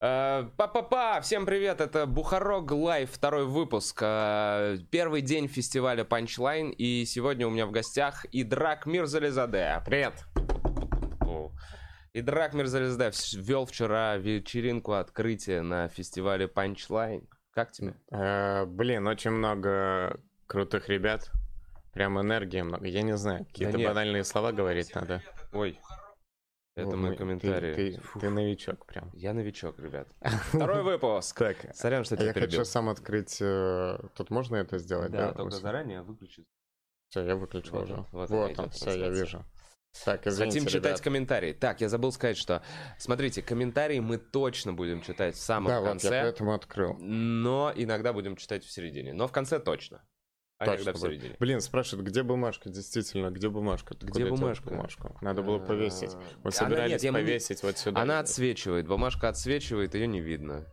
Э, Па-па-па! Всем привет! Это Бухарог Лайв, второй выпуск. Э, Первый день фестиваля Punchline. И сегодня у меня в гостях Идрак Мирзализаде. Привет! Идрак Мирзализаде вел вчера вечеринку открытия на фестивале Punchline. Как тебе? Э, блин, очень много крутых ребят. Прям энергии много. Я не знаю, какие-то банальные слова говорить надо. Ой, это мой комментарий. Ты, ты- ты новичок прям. Я новичок, ребят. Второй выпуск. Так, Сорян, что а тебя я перебил. хочу сам открыть... э, Тут можно это сделать, Да, да? только заранее выключить. Все, я выключил Вот уже. вот Вот, он, все, я вижу. Так, извините, Хотим читать ребят. комментарии. Так, я забыл сказать, что, смотрите, комментарии мы точно будем читать в самом Да, вот я конце, поэтому открыл. но иногда будем читать в середине. Но в конце точно. А Точно иногда в середине. Блин, спрашивают, где бумажка? Действительно, где бумажка? Ты Где бумажка? бумажку? Надо было повесить. А, Мы она собирались нет, я- повесить вот сюда. Она отсвечивает, бумажка отсвечивает, ее не видно.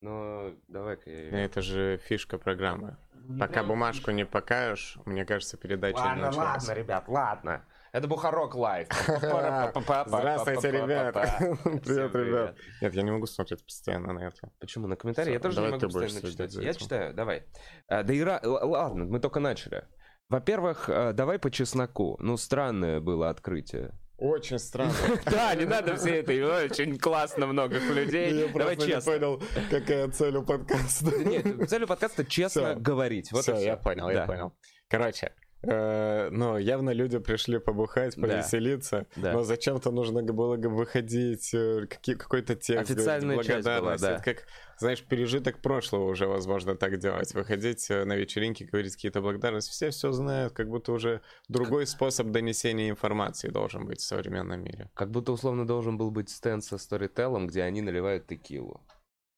Но давай-ка я её- Это же фишка программы. Пока бумажку не покажешь, мне кажется, передача не Ладно, началась. ладно, ребят, ладно. Это Бухарок Лайв. Здравствуйте, ребят. Привет, ребят. Нет, я не могу смотреть постоянно на это. Почему? На комментарии? Я тоже не могу постоянно читать. Я читаю, давай. А, Да и ладно, мы только начали. Во-первых, э, давай по чесноку. Ну, странное было открытие. Очень странно. Да, не надо все это, очень классно много людей. Я Давай честно. понял, какая цель у подкаста. Нет, целью подкаста честно говорить. Вот Все, я понял, я понял. Короче, э, ну, явно люди пришли побухать, повеселиться, Да. но зачем-то нужно было выходить, э, какой-то текст, Официальная часть была, благодарность. да. Это как, знаешь, пережиток прошлого уже возможно так делать. Выходить э, на вечеринки, говорить какие-то благодарности. Все все знают, как будто уже другой способ донесения информации должен быть в современном мире. Как будто условно должен был быть стенд со сторителлом, где они наливают текилу.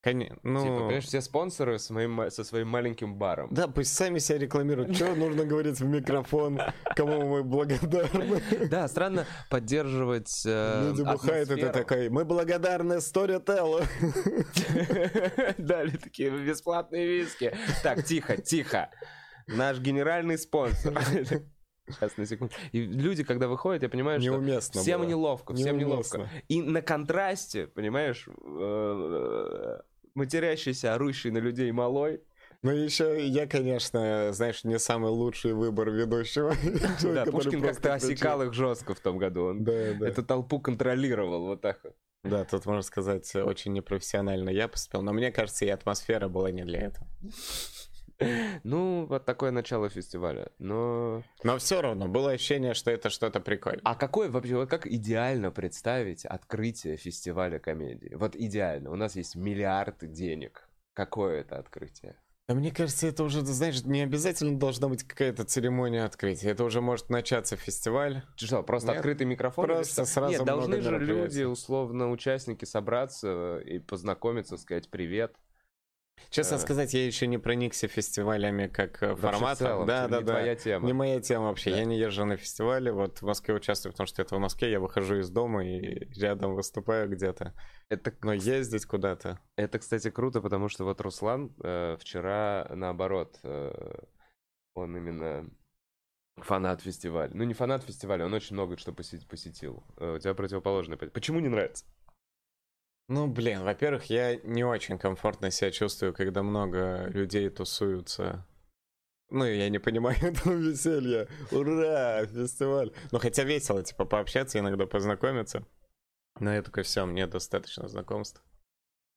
Конечно, ну... Типа, понимаешь, все спонсоры с моим со своим маленьким баром. Да, пусть сами себя рекламируют. Что нужно говорить в микрофон, кому мы благодарны. Да, странно поддерживать э, Люди бухают, это такой, мы благодарны Storytel. Дали такие бесплатные виски. Так, тихо, тихо. Наш генеральный спонсор. Сейчас, на секунду. И люди, когда выходят, я понимаю, что Неуместно всем было. неловко, всем Неуместно. неловко. И на контрасте, понимаешь, э, матерящийся, орущий на людей малой. Ну еще я, конечно, знаешь, не самый лучший выбор ведущего. Да, Пушкин как-то осекал их жестко в том году. Он эту толпу контролировал вот так вот. Да, тут, можно сказать, очень непрофессионально я поступил. Но мне кажется, и атмосфера была не для этого. Ну, вот такое начало фестиваля. Но... Но все равно было ощущение, что это что-то прикольное. А какой вообще, вот как идеально представить открытие фестиваля комедии? Вот идеально. У нас есть миллиарды денег. Какое это открытие? Да мне кажется, это уже, знаешь, не обязательно должна быть какая-то церемония открытия. Это уже может начаться фестиваль. Что, просто Нет, открытый микрофон? просто сразу Нет, должны же люди, условно, участники собраться и познакомиться, сказать привет. Честно Э. сказать, я еще не проникся фестивалями как э, Вообще в форматом. целом, да, да, не да. твоя тема. Не моя тема вообще. Да. Я не езжу на фестивале. Вот в Москве участвую, потому что это в Москве. Я выхожу из дома и рядом выступаю где-то. Это, Но ездить куда-то. это, кстати, круто, потому что вот Руслан э, вчера, наоборот, э, он именно фанат фестиваля. Ну, не фанат фестиваля, он очень много что посе- посетил. Э, у тебя противоположное. Почему не нравится? Ну, блин, во-первых, я не очень комфортно себя чувствую, когда много людей тусуются. Ну, я не понимаю этого веселья. Ура, фестиваль. Ну, хотя весело, типа, пообщаться, иногда познакомиться. Но я такой, все, мне достаточно знакомств.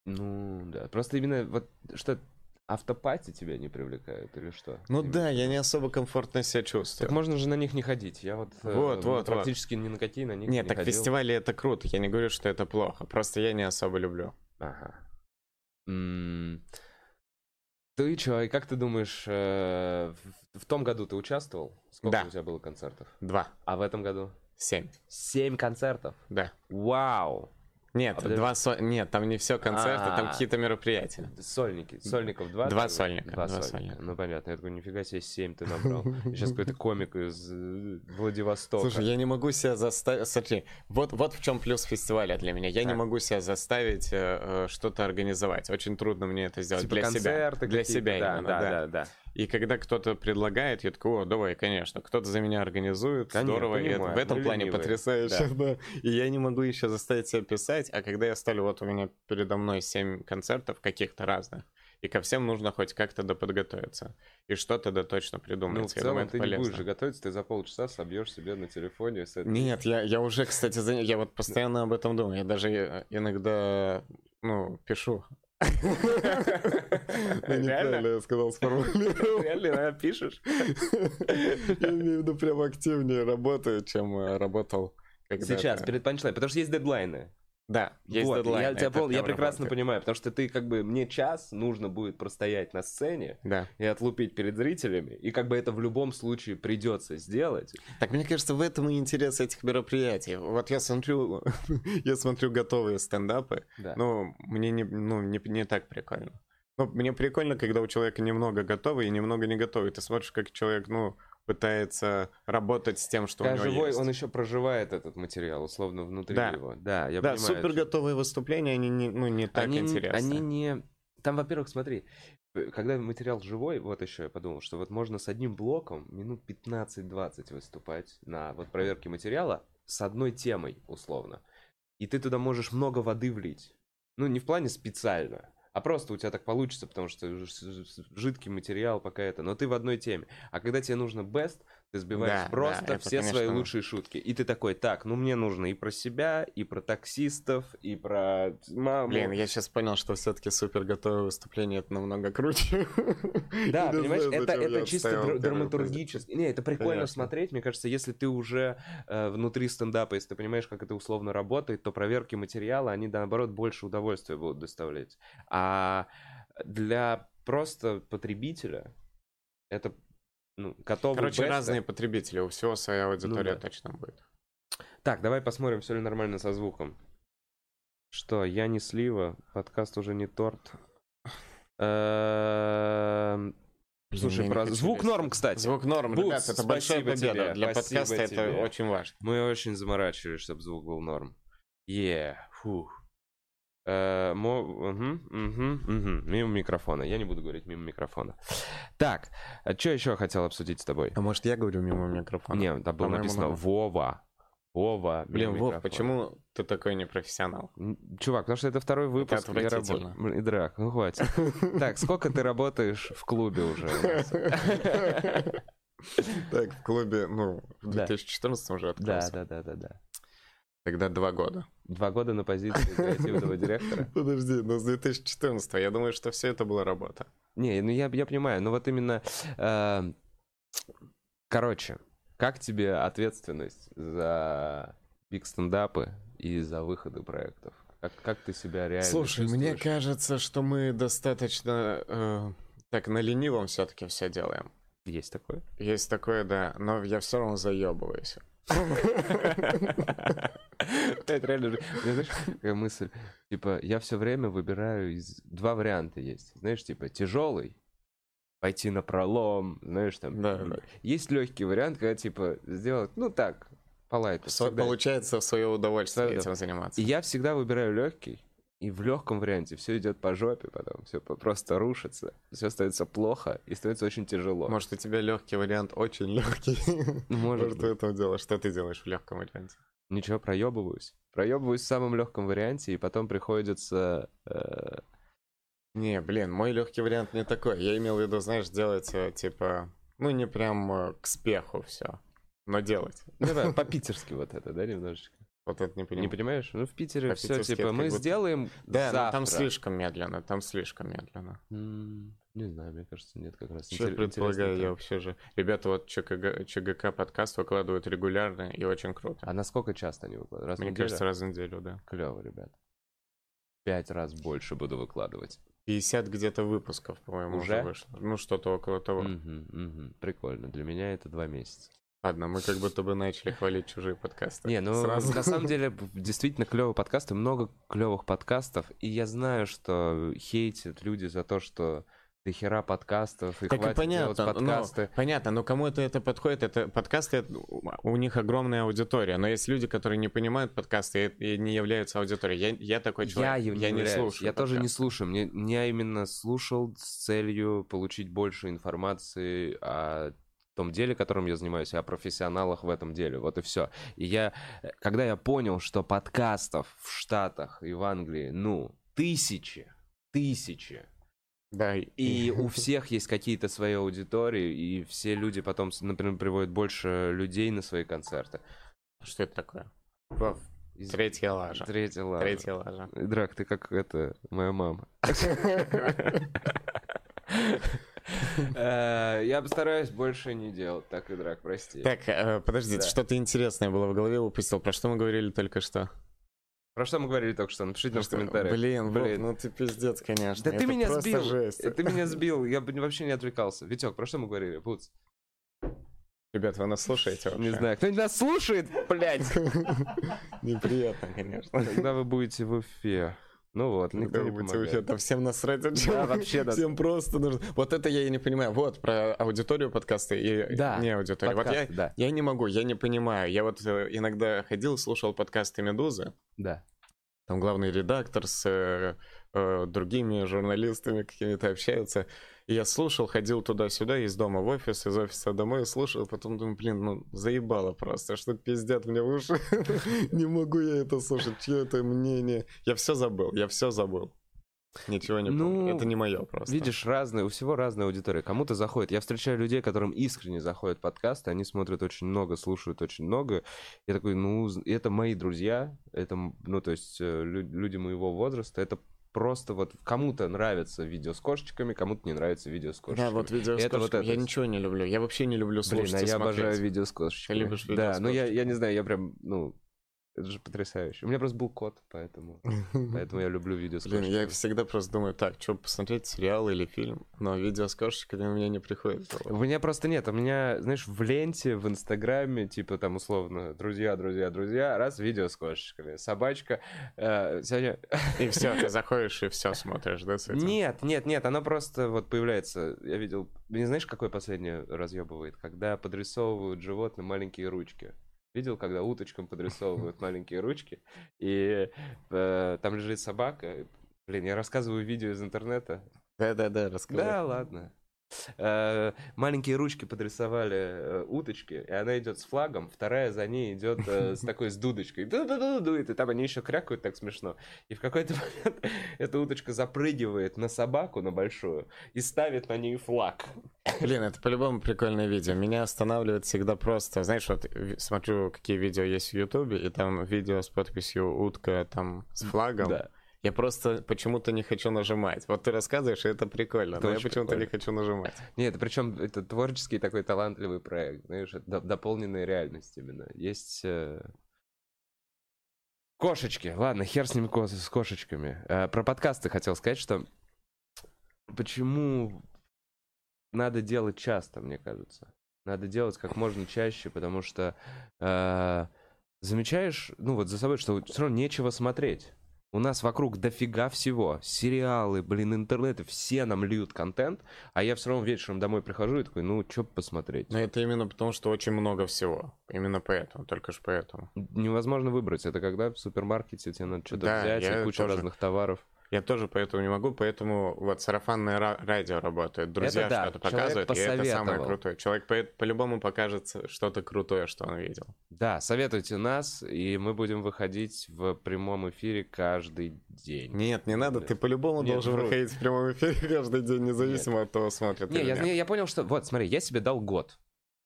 Ну, да. Просто именно вот что автопати тебя не привлекают или что? Ну Именно да, я не особо комфортно себя чувствую. Так можно же на них не ходить. Я вот, э, Вот, ну, вот, практически ни на какие на них Нет, не так ходил. фестивали это круто. Я не говорю, что это плохо. Просто я не особо люблю. Ага. Ты чё, и как ты думаешь, э, в, в том году ты участвовал? Сколько Да. у тебя было концертов? Два. А в этом году? Семь. Семь концертов. Да. Вау! Нет, А два со... Нет, там не все концерты, там А. какие-то мероприятия. Сольники. Сольников два? Два сольника, Два, два сольника. сольника. Ну понятно, я такой, нифига себе, семь ты набрал. Сейчас какой-то комик из э, Владивостока. Слушай, я не могу себя заставить... Смотри, вот, вот в чем плюс фестиваля для меня. Я не Так. могу себя заставить э, э, что-то организовать. Очень трудно мне это сделать Типа для себя. Для себя да, именно, да. да, да. И когда кто-то предлагает, я такой, о, давай, конечно. Кто-то за меня организует, конечно, здорово. Понимаю, и это, в этом плане ленивые. потрясающе, да. да. И я не могу еще заставить себя писать, а когда я ставлю, вот у меня передо мной семь концертов каких-то разных, и ко всем нужно хоть как-то доподготовиться. И что-то да точно придумать. Ну, в целом, думаю, ты полезно. не будешь же готовиться, ты за полчаса собьешь себе на телефоне. С этой... Нет, я, я уже, кстати, за... я вот постоянно об этом думаю. Я даже э, иногда, ну, пишу Неправильно я сказал, сформулировал. Реально пишешь? Я имею в виду прям активнее работаю, чем э, работал Сейчас, перед панчлайн, потому что есть дедлайны. Да, есть вот, дедлайн. Я, тебя пол, я прекрасно понимаю, потому что ты как бы мне час нужно будет простоять на сцене да. и отлупить перед зрителями, и как бы это в любом случае придется сделать. Так мне кажется, в этом и интерес этих мероприятий. Вот я смотрю, я смотрю готовые стендапы, да. но мне не, ну, не, не так прикольно. Ну, мне прикольно, когда у человека немного готовый и немного не готовый. Ты смотришь, как человек, ну, пытается работать с тем, что да, у него живой, есть. он еще проживает этот материал, условно, внутри да. его. Да, я да, понимаю. супер готовые выступления, они не, ну, не так они, интересны. Они не... Там, во-первых, смотри, когда материал живой, вот еще я подумал, что вот можно с одним блоком минут 15-20 выступать на вот проверке материала с одной темой, условно. И ты туда можешь много воды влить. Ну, не в плане специально, а просто у тебя так получится, потому что жидкий материал пока это, но ты в одной теме. А когда тебе нужно best, ты сбиваешь да, просто да, все конечно... свои лучшие шутки. И ты такой, так, ну мне нужно и про себя, и про таксистов, и про маму. Блин, я сейчас понял, что все-таки супер готовое выступление это намного круче. Да, понимаешь, это, это чисто драматургически. Не, это прикольно Конечно. смотреть. Мне кажется, если ты уже э, внутри стендапа, если ты понимаешь, как это условно работает, то проверки материала, они, наоборот, больше удовольствия будут доставлять. А для просто потребителя это ну, готовы Короче, бесты. разные потребители, у всего своя аудитория ну, да. точно будет. Так, давай посмотрим, все ли нормально со звуком. Что, я не слива, подкаст уже не торт. Эм, слушай, про звук норм, кстати. Звук норм, ребят, это большая победа. Для подкаста это очень важно. Мы очень заморачивались, чтобы звук был норм. Е, фух. Э, мо... угу, угу, угу. Мимо микрофона. Я не буду говорить мимо микрофона. Так, а что еще хотел обсудить с тобой? А может я говорю мимо микрофона? Нет, там было написано надо. Вова. Вова. Блин, Вов, почему ты такой непрофессионал? Чувак, потому что это второй выпуск. Это я. Блин, драк, ну хватит. Так, сколько ты работаешь в клубе уже? Так, в клубе, ну, в 2014 уже открылся. Да, да, да, да, да. Тогда два года. Два года на позиции креативного директора? Подожди, но с 2014 я думаю, что все это была работа. Не, ну я, я понимаю, но вот именно... Э, короче, как тебе ответственность за биг стендапы и за выходы проектов? Как, как ты себя реально Слушай, чувствуешь? мне кажется, что мы достаточно э, так на ленивом все-таки все делаем. Есть такое? Есть такое, да. Но я все равно заебываюсь. Это реально... Знаешь, какая мысль? Типа, я все время выбираю из... Два варианта есть. Знаешь, типа, тяжелый, пойти на пролом, знаешь, там... Да, да. Есть легкий вариант, когда, типа, сделать, ну так, полайт. Получается в свое удовольствие этим заниматься. И я всегда выбираю легкий, и в легком варианте все идет по жопе потом, все просто рушится, все становится плохо и становится очень тяжело. Может, у тебя легкий вариант очень легкий. Может, Может в этом дело. Что ты делаешь в легком варианте? Ничего, проебываюсь. Проебываюсь в самом легком варианте, и потом приходится. Э... Не, блин, мой легкий вариант не такой. Я имел в виду, знаешь, делать э, типа, ну не прям э, к спеху все, но делать. Ну да, по-питерски вот это, да, немножечко. Вот это не понимаю. Не понимаешь? Ну, в Питере а все, типа, мы будто... сделаем Да, завтра. но там слишком медленно, там слишком медленно. М-м, не знаю, мне кажется, нет как раз. Что Интер- предполагаю, я вообще же... Ребята вот ЧКГ, ЧГК подкаст выкладывают регулярно и очень круто. А насколько часто они выкладывают? Раз Мне неделю? кажется, раз в неделю, да. Клево, ребят. Пять раз больше буду выкладывать. 50 где-то выпусков, по-моему, уже, уже вышло. Ну, что-то около того. Угу, угу. Прикольно. Для меня это два месяца. Ладно, мы как будто бы начали хвалить чужие подкасты. Не, ну Сразу. на самом деле действительно клевые подкасты, много клевых подкастов, и я знаю, что хейтят люди за то, что дохера подкастов, и Так и хватит делать понятно, подкасты. ну, понятно, но кому это это подходит, это подкасты, у них огромная аудитория, но есть люди, которые не понимают подкасты и, и не являются аудиторией. Я, я такой человек, я, я, не являюсь. слушаю. Я тоже не слушаю. Мне, я именно слушал с целью получить больше информации о том деле, которым я занимаюсь, и о профессионалах в этом деле. Вот и все. И я, э, когда я понял, что подкастов в Штатах и в Англии, ну, тысячи, тысячи, Да, и у всех есть какие-то свои аудитории, и все люди потом, например, приводят больше людей на свои концерты. Что это такое? Вов, Из- Третья лажа. Третья лажа. Третья лажа. Драк, ты как это, моя мама. Э, Я постараюсь больше не делать так и драк, прости. Так, э, подождите, что-то интересное было в голове упустил. Про что мы говорили только что? Про что мы говорили только что? Напишите нам в комментариях. Блин, Блин. ну ты пиздец, конечно. Да ты меня сбил. Ты меня сбил. Я бы вообще не отвлекался. Витек, про что мы говорили? Пуц. Ребят, вы нас слушаете вообще? Не знаю. Кто-нибудь нас слушает, блядь? Неприятно, конечно. Когда вы будете в Уфе? Ну вот, никто Когда не помогает. вообще, там всем насрать. Да, вообще, да. Всем просто нужно. Вот это я и не понимаю. Вот, про аудиторию подкаста и Да, не аудиторию. Вот я, Подкасты, да, я не могу, я не понимаю. Я вот э, иногда ходил, слушал подкасты «Медузы». да. Там главный редактор с э, э, другими журналистами какими-то общаются. И я слушал, ходил туда-сюда, из дома в офис, из офиса домой, слушал, потом думаю, блин, ну заебало просто, что пиздят мне в уши. Не могу я это слушать, чье это мнение. Я все забыл, я все забыл. Ничего не Ну, помню. Это не мое просто. Видишь, разные, у всего разная аудитория. Кому-то заходит. Я встречаю людей, которым искренне заходят подкасты, они смотрят очень много, слушают очень много. Я такой, ну, это мои друзья, это, ну, то есть э, лю- люди моего возраста, это просто вот кому-то нравится видео с кошечками, кому-то не нравится видео с кошечками. Да, вот видео с Это вот кошками. Я это. ничего не люблю. Я вообще не люблю Блин, слушать а и я смотреть. обожаю видео с кошечками. Ты любишь видео Да, с ну я, я кошечками? не знаю, я прям, ну, это же потрясающе. У меня просто был кот, поэтому, поэтому я люблю видео с Блин, я всегда просто думаю, так, что посмотреть, сериал или фильм, но видео с кошечками у меня не приходит. У меня просто нет. У меня, знаешь, в ленте, в Инстаграме, типа там условно, друзья, друзья, друзья, раз видео с кошечками, собачка. э, сегодня... И все, ты заходишь и все смотришь, да, с этим? Нет, нет, нет, оно просто вот появляется. Я видел, не знаешь, какой последний разъебывает? Когда подрисовывают животным маленькие ручки. Видел, когда уточкам подрисовывают маленькие ручки, и э, там лежит собака. Блин, я рассказываю видео из интернета. Да-да-да, расскажи. Да, ладно. Э, Маленькие ручки подрисовали э, уточки, и она идет с флагом, вторая за ней идет э, с такой с дудочкой. Дует, и там они еще крякают так смешно. И в какой-то момент эта уточка запрыгивает на собаку, на большую, и ставит на ней флаг. Блин, это по-любому прикольное видео. Меня останавливает всегда просто... Знаешь, вот смотрю, какие видео есть в Ютубе, и там видео с подписью «Утка» там с флагом. Да. Я просто почему-то не хочу нажимать. Вот ты рассказываешь, и это прикольно, Это но я почему-то не хочу нажимать. Нет, причем это творческий такой талантливый проект, знаешь, дополненная реальность именно. Есть э, кошечки. Ладно, хер с ними с кошечками. Э, Про подкасты хотел сказать, что почему надо делать часто, мне кажется. Надо делать как можно чаще, потому что э, замечаешь, ну вот за собой, что все равно нечего смотреть. У нас вокруг дофига всего. Сериалы, блин, интернеты, все нам льют контент, а я все равно вечером домой прихожу и такой, ну, что посмотреть? Но это именно потому, что очень много всего. Именно поэтому, только ж поэтому. Невозможно выбрать. Это когда в супермаркете тебе надо что-то Да, взять, и куча тоже. разных товаров. Я тоже поэтому не могу, поэтому вот сарафанное ра- радио работает. Друзья да, что-то показывают, и это самое крутое. Человек по- по-любому покажет что-то крутое, что он видел. Да, советуйте нас, и мы будем выходить в прямом эфире каждый день. Нет, не надо, Нет. ты по-любому Нет, должен вру. выходить в прямом эфире каждый день, независимо от того, смотрят Не, или я, нет. я- я понял, что... Вот, смотри, я себе дал год.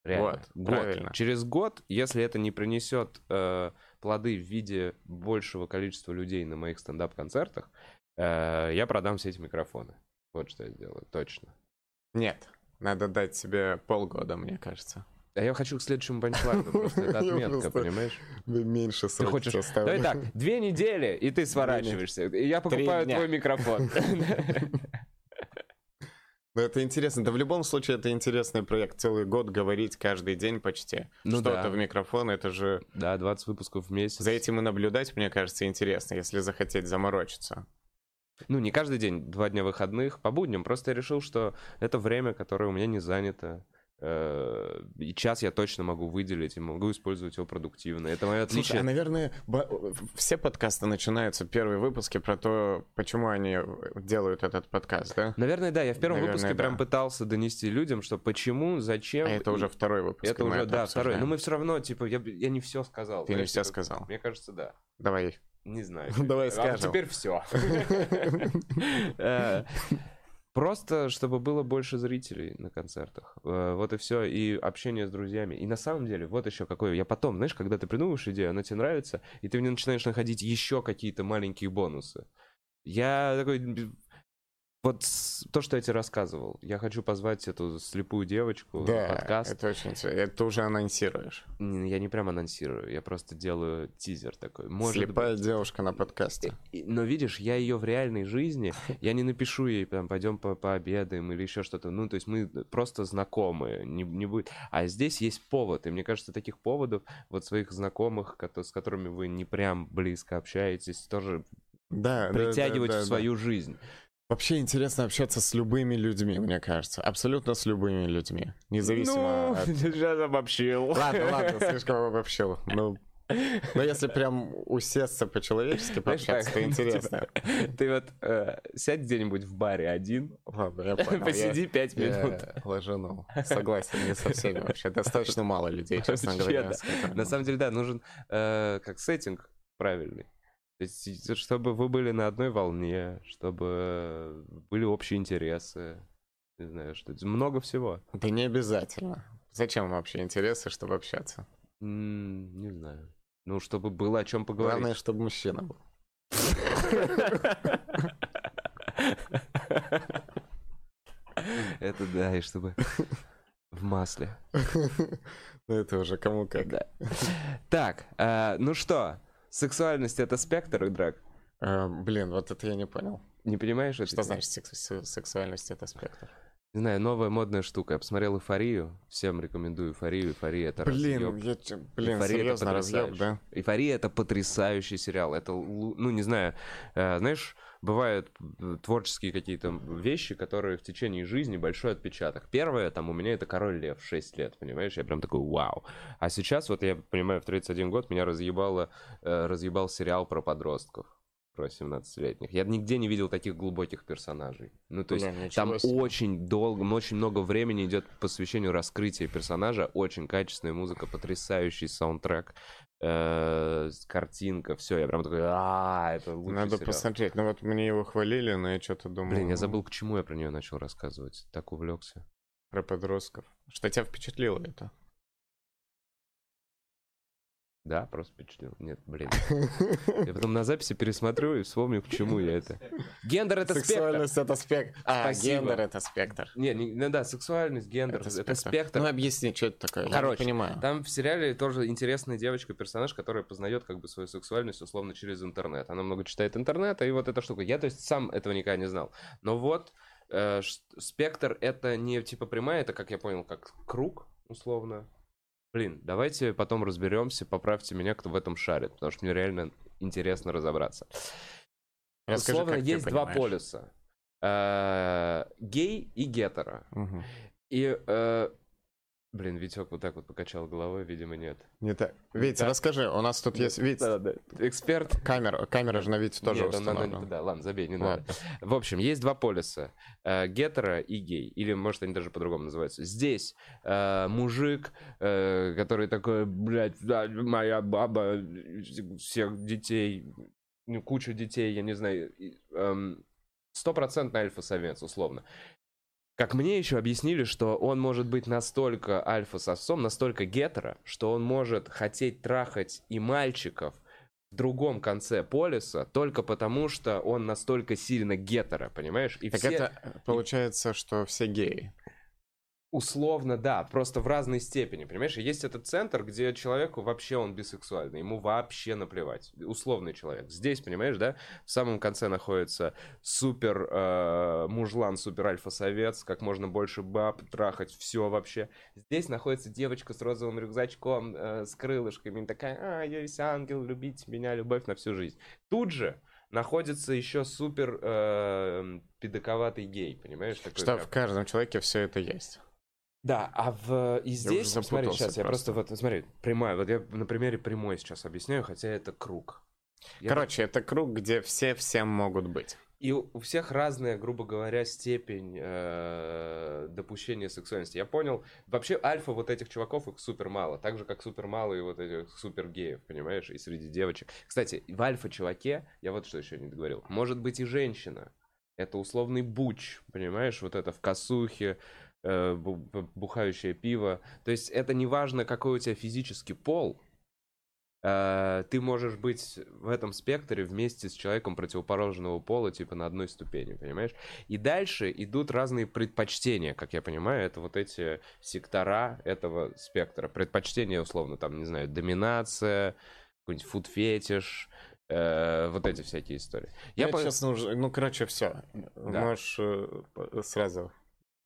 Реально. Вот, год. правильно. Через год, если это не принесет э, плоды в виде большего количества людей на моих стендап-концертах, я продам все эти микрофоны. Вот что я сделаю, точно. Нет, надо дать себе полгода, мне кажется. А я хочу к следующему панчлайну, просто это отметка, понимаешь? Меньше Ты срок хочешь... Давай так, две недели, и ты сворачиваешься. И я покупаю твой микрофон. Но это интересно. Да в любом случае это интересный проект. Целый год говорить каждый день почти. Ну Что-то да. в микрофон, это же... Да, 20 выпусков в месяц. За этим и наблюдать, мне кажется, интересно, если захотеть заморочиться. Ну, не каждый день, два дня выходных, по будням. Просто я решил, что это время, которое у меня не занято. Э, и час я точно могу выделить и могу использовать его продуктивно. Это мое отличие. Слушай, а, наверное, все подкасты начинаются, первые выпуски про то, почему они делают этот подкаст, да? Наверное, да. Я в первом Наверное, выпуске да. прям пытался донести людям, что почему, зачем. А это и- уже второй выпуск. Это уже, да, второй. обсуждаем. Но мы все равно, типа, я, я не все сказал. Ты не знаешь, все типа, сказал. Мне кажется, да. Давай. Не знаю. Давай А скажем. теперь все. Просто, чтобы было больше зрителей на концертах. Э, Вот и все. И общение с друзьями. И на самом деле, вот еще какое. Я потом, знаешь, когда ты придумываешь идею, она тебе нравится, и ты в ней начинаешь находить еще какие-то маленькие бонусы. Я такой... Вот то, что я тебе рассказывал. Я хочу позвать эту слепую девочку на Да, подкаст. это очень интересно. Это уже анонсируешь. Не, Я не прям анонсирую, я просто делаю тизер такой. Может Слепая быть. девушка на подкасте. Но видишь, я ее в реальной жизни, я не напишу ей, там, пойдем по пообедаем или еще что-то. Ну, то есть мы просто знакомые, не, не будет. А здесь есть повод, и мне кажется, таких поводов, вот своих знакомых, с которыми вы не прям близко общаетесь, тоже Да, да, притягивать да, да, в свою жизнь. Вообще интересно общаться с любыми людьми, мне кажется. Абсолютно с любыми людьми. Независимо ну, от... сейчас обобщил. Ладно, ладно, слишком обобщил. Ну, но если прям усесться по-человечески пообщаться, то интересно. типа, Ты вот э, сядь где-нибудь в баре один, Ладно, я понял. посиди пять я- минут. Я ложанул. Согласен, не со всеми вообще. Достаточно мало людей, честно говоря. На самом деле, да, нужен э, как сеттинг правильный. То есть, чтобы вы были на одной волне, чтобы были общие интересы. Не знаю, что много всего. Да не обязательно. Зачем вообще интересы, чтобы общаться? М, не знаю. Ну, чтобы было о чем поговорить. Главное, чтобы мужчина был. Это да, и чтобы в масле. Ну это уже кому как. Так, э, ну что, сексуальность это спектр драк? Э, Блин, вот это я не понял. Не понимаешь? это? Что значит секс- се- сексуальность это спектр? Не знаю, новая модная штука. Я посмотрел эйфорию. Всем рекомендую эйфорию. Эйфория это Блин, разъёб. я блин, Эйфория это серьезно, разъеб, да? Эйфория это потрясающий сериал. Это, ну, не знаю, э, знаешь, бывают э, творческие какие-то вещи, которые в течение жизни большой отпечаток. Первое, там, у меня это Король Лев, 6 лет, понимаешь? Я прям такой, вау. А сейчас, вот я понимаю, в 31 год меня разъебало, э, разъебал сериал про подростков про 17-летних. Я нигде не видел таких глубоких персонажей. Ну, то есть Блин, ничего там себе. очень долго, очень много времени идет посвящению раскрытия персонажа. Очень качественная музыка, потрясающий саундтрек, картинка, все. Я прям такой, а это лучший Надо сериал». посмотреть. Ну вот мне его хвалили, но я что-то думал. Блин, я забыл, к чему я про нее начал рассказывать. Так увлекся. Про подростков. Что тебя впечатлило это? Да, просто впечатлил. Нет, блин. Я потом на записи пересмотрю и вспомню, к чему я это. Гендер это спектр. Сексуальность это спектр. А, гендер это спектр. Не, не, ну да, сексуальность, гендер, это, спектр. Ну объясни, что это такое. Короче, понимаю. Там в сериале тоже интересная девочка-персонаж, которая познает как бы свою сексуальность условно через интернет. Она много читает интернета, и вот эта штука. Я, то есть, сам этого никогда не знал. Но вот э, спектр это не типа прямая, это, как я понял, как круг, условно. Блин, давайте потом разберемся, поправьте меня, кто в этом шарит, потому что мне реально интересно разобраться. Расскажи, условно, есть два понимаешь. полюса. Э, гей и гетеро. Мгм. И, э, блин, Витек вот так вот покачал головой, видимо, нет. Не так. Витя, Да. расскажи, у нас тут есть Вить. Да, да. Эксперт. Камера, камера же на Вите тоже Нет, он установлена. да, ладно, забей, не Ладно. надо. В общем, есть два полюса. Э, гетеро и гей. Или, может, они даже по-другому называются. Здесь э, мужик, э, который такой, блядь, да, моя баба, всех детей, ну, кучу детей, я не знаю, эм, стопроцентный альфа-самец, условно. Как мне еще объяснили, что он может быть настолько альфа-совцом, настолько гетеро, что он может хотеть трахать и мальчиков в другом конце полюса только потому, что он настолько сильно гетеро, понимаешь? И Так все это получается, что все геи. Условно, да, просто в разной степени, понимаешь? Есть этот центр, где человеку вообще он бисексуальный, ему вообще наплевать. Условный человек. Здесь, понимаешь, да, в самом конце находится супер э, мужлан, супер альфа-совец, как можно больше баб, трахать, все вообще. Здесь находится девочка с розовым рюкзачком, э, с крылышками, такая, а, я весь ангел, любить меня, любовь на всю жизнь. Тут же находится еще супер э, педоковатый гей, понимаешь? Такой Что прям- в каждом человеке все это есть. Да, а в и здесь, уже смотри, сейчас я просто просто. вот, смотри, прямая, вот я на примере прямой сейчас объясняю, хотя это круг. Я Короче, это круг, где все всем могут быть. И у всех разная, грубо говоря, степень э, допущения сексуальности. Я понял, вообще альфа вот этих чуваков их супер мало, так же как супер мало и вот этих супер геев, понимаешь, и среди девочек. Кстати, в альфа чуваке, я вот что еще не договорил, может быть и женщина. Это условный буч, понимаешь, вот это в косухе, э, бухающее пиво. То есть это не важно, какой у тебя физический пол, э, ты можешь быть в этом спектре вместе с человеком противоположного пола, типа на одной ступени, понимаешь? И дальше идут разные предпочтения, как я понимаю, это вот эти сектора этого спектра. Предпочтения, условно, там, не знаю, доминация, какой-нибудь фуд-фетиш, э, вот эти всякие истории. Я Я понял, сейчас уже, ну, короче, все. Да. Можешь э, сразу.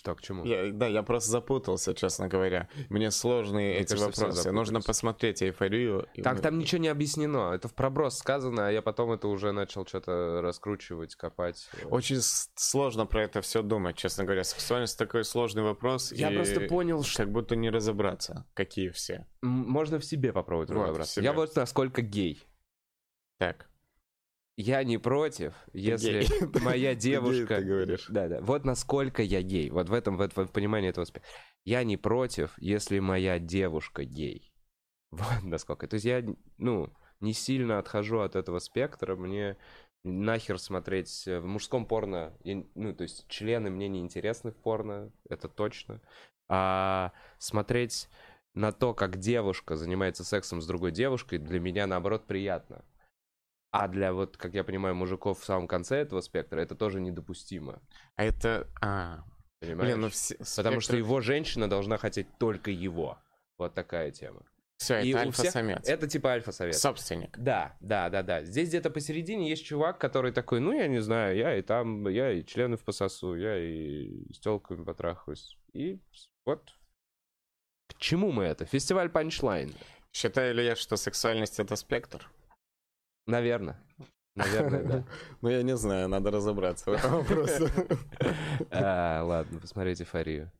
Что к чему. Я- да, я просто запутался, честно говоря. Мне сложные Мне эти кажется, вопросы. Нужно посмотреть эйфорию. и Так мы- там ничего не объяснено. Это в проброс сказано, а я потом это уже начал что-то раскручивать, копать. Очень сложно про это все думать, честно говоря. Сексуальность такой сложный вопрос. Я и просто понял, что Как будто не разобраться, какие все. можно в себе попробовать Вот, разобраться. Я вот насколько гей. Так. Я не против, если гей. моя девушка... ты говоришь. Да, да. Вот насколько я гей. Вот в этом, в в понимании этого аспекта. Я не против, если моя девушка гей. Вот насколько. То есть я, ну, не сильно отхожу от этого спектра. Мне нахер смотреть в мужском порно. я- ну, то есть члены мне не интересны в порно, это точно. А смотреть на то, как девушка занимается сексом с другой девушкой, для меня, наоборот, приятно. А для вот, как я понимаю, мужиков в самом конце этого спектра это тоже недопустимо. А это... А, Понимаешь? блин, ну все... Потому что его женщина должна хотеть только его. Вот такая тема. Все, и это у всех- альфа-самец. Это типа альфа-совет. Собственник. Да, да, да, да. Здесь где-то посередине есть чувак, который такой, ну, я не знаю, я и там, я и членов пососу, я и с телками потрахаюсь. И вот к чему мы это? Фестиваль панчлайн. Считаю ли я, что сексуальность это спектр? Наверное. Наверное, да. Ну, я не знаю, надо разобраться в этом вопросе. А, ладно, посмотреть эйфорию.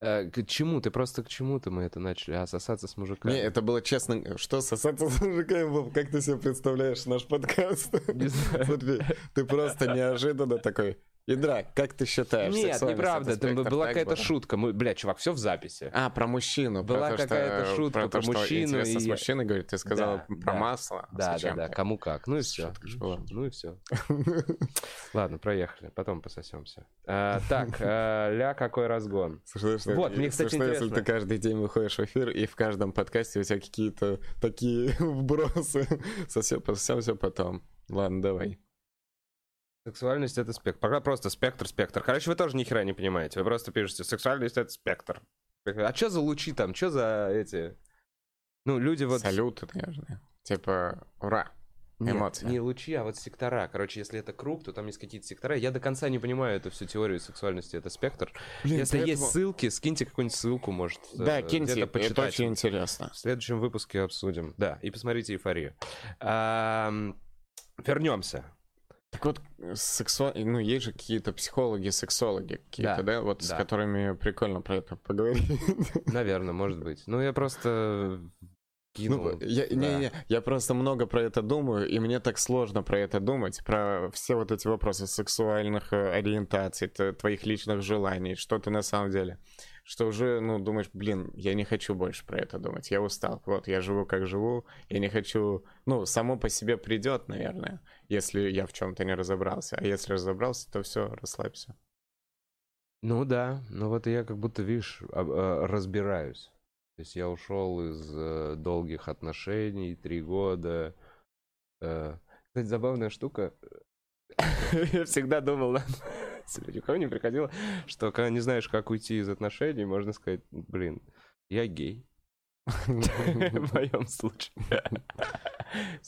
Э, К чему? Ты просто к чему-то мы это начали? А, сосаться с мужиками. Не, это было честно. Что, сосаться с мужиками, Вов? Как ты себе представляешь наш подкаст? Не знаю. Смотри, ты просто неожиданно такой, Ядра, как ты считаешь? Нет, неправда. это была какая-то шутка. Мы, бля, чувак, все в записи. А, про мужчину. Была какая-то шутка про, то, про мужчину интересно с и- мужчиной, говорит, ты сказал Да, про да. масло. Да, да, да, кому как. Ну и все. Ну и все. Ладно, проехали, потом пососемся. А, так, а, ля какой разгон. Слушай, что- Вот, мне, кстати, если интересно. ты каждый день выходишь в эфир, и в каждом подкасте у тебя какие-то такие вбросы. Совсем все потом. Ладно, давай. Сексуальность это спектр. Просто спектр, спектр. Короче, вы тоже ни хера не понимаете. Вы просто пишете, сексуальность это спектр. А что за лучи там? Что за эти... Ну, люди вот... Салюты, наверное. Типа, ура. Нет, эмоции. не лучи, а вот сектора. Короче, если это круг, то там есть какие-то сектора. Я до конца не понимаю эту всю теорию сексуальности, это спектр. Блин, если есть ссылки, скиньте какую-нибудь ссылку, может. Да, э, киньте, где-то это почитать. очень интересно. В следующем выпуске обсудим. Да, и посмотрите эйфорию. Ам, Вернемся. Так вот, сексуал... ну, есть же какие-то психологи, сексологи какие-то, Да, да, вот с да. которыми прикольно про это поговорить. Наверное, может быть. Ну, я просто кинул. Ну, я, да. не, не, я просто много про это думаю, и мне так сложно про это думать, про все вот эти вопросы сексуальных э, ориентаций, твоих личных желаний, что ты на самом деле, что уже, ну, думаешь, блин, я не хочу больше про это думать, я устал, вот, я живу как живу, я не хочу, ну, само по себе придет, наверное, если я в чем-то не разобрался, а если разобрался, то все, расслабься. Ну да, ну вот я как будто, видишь, э, разбираюсь. То есть я ушел из э, долгих отношений, три года. Э, Кстати, забавная штука. Я всегда думал, никого не приходило, что когда не знаешь, как уйти из отношений, можно сказать, блин, я гей. В моем случае.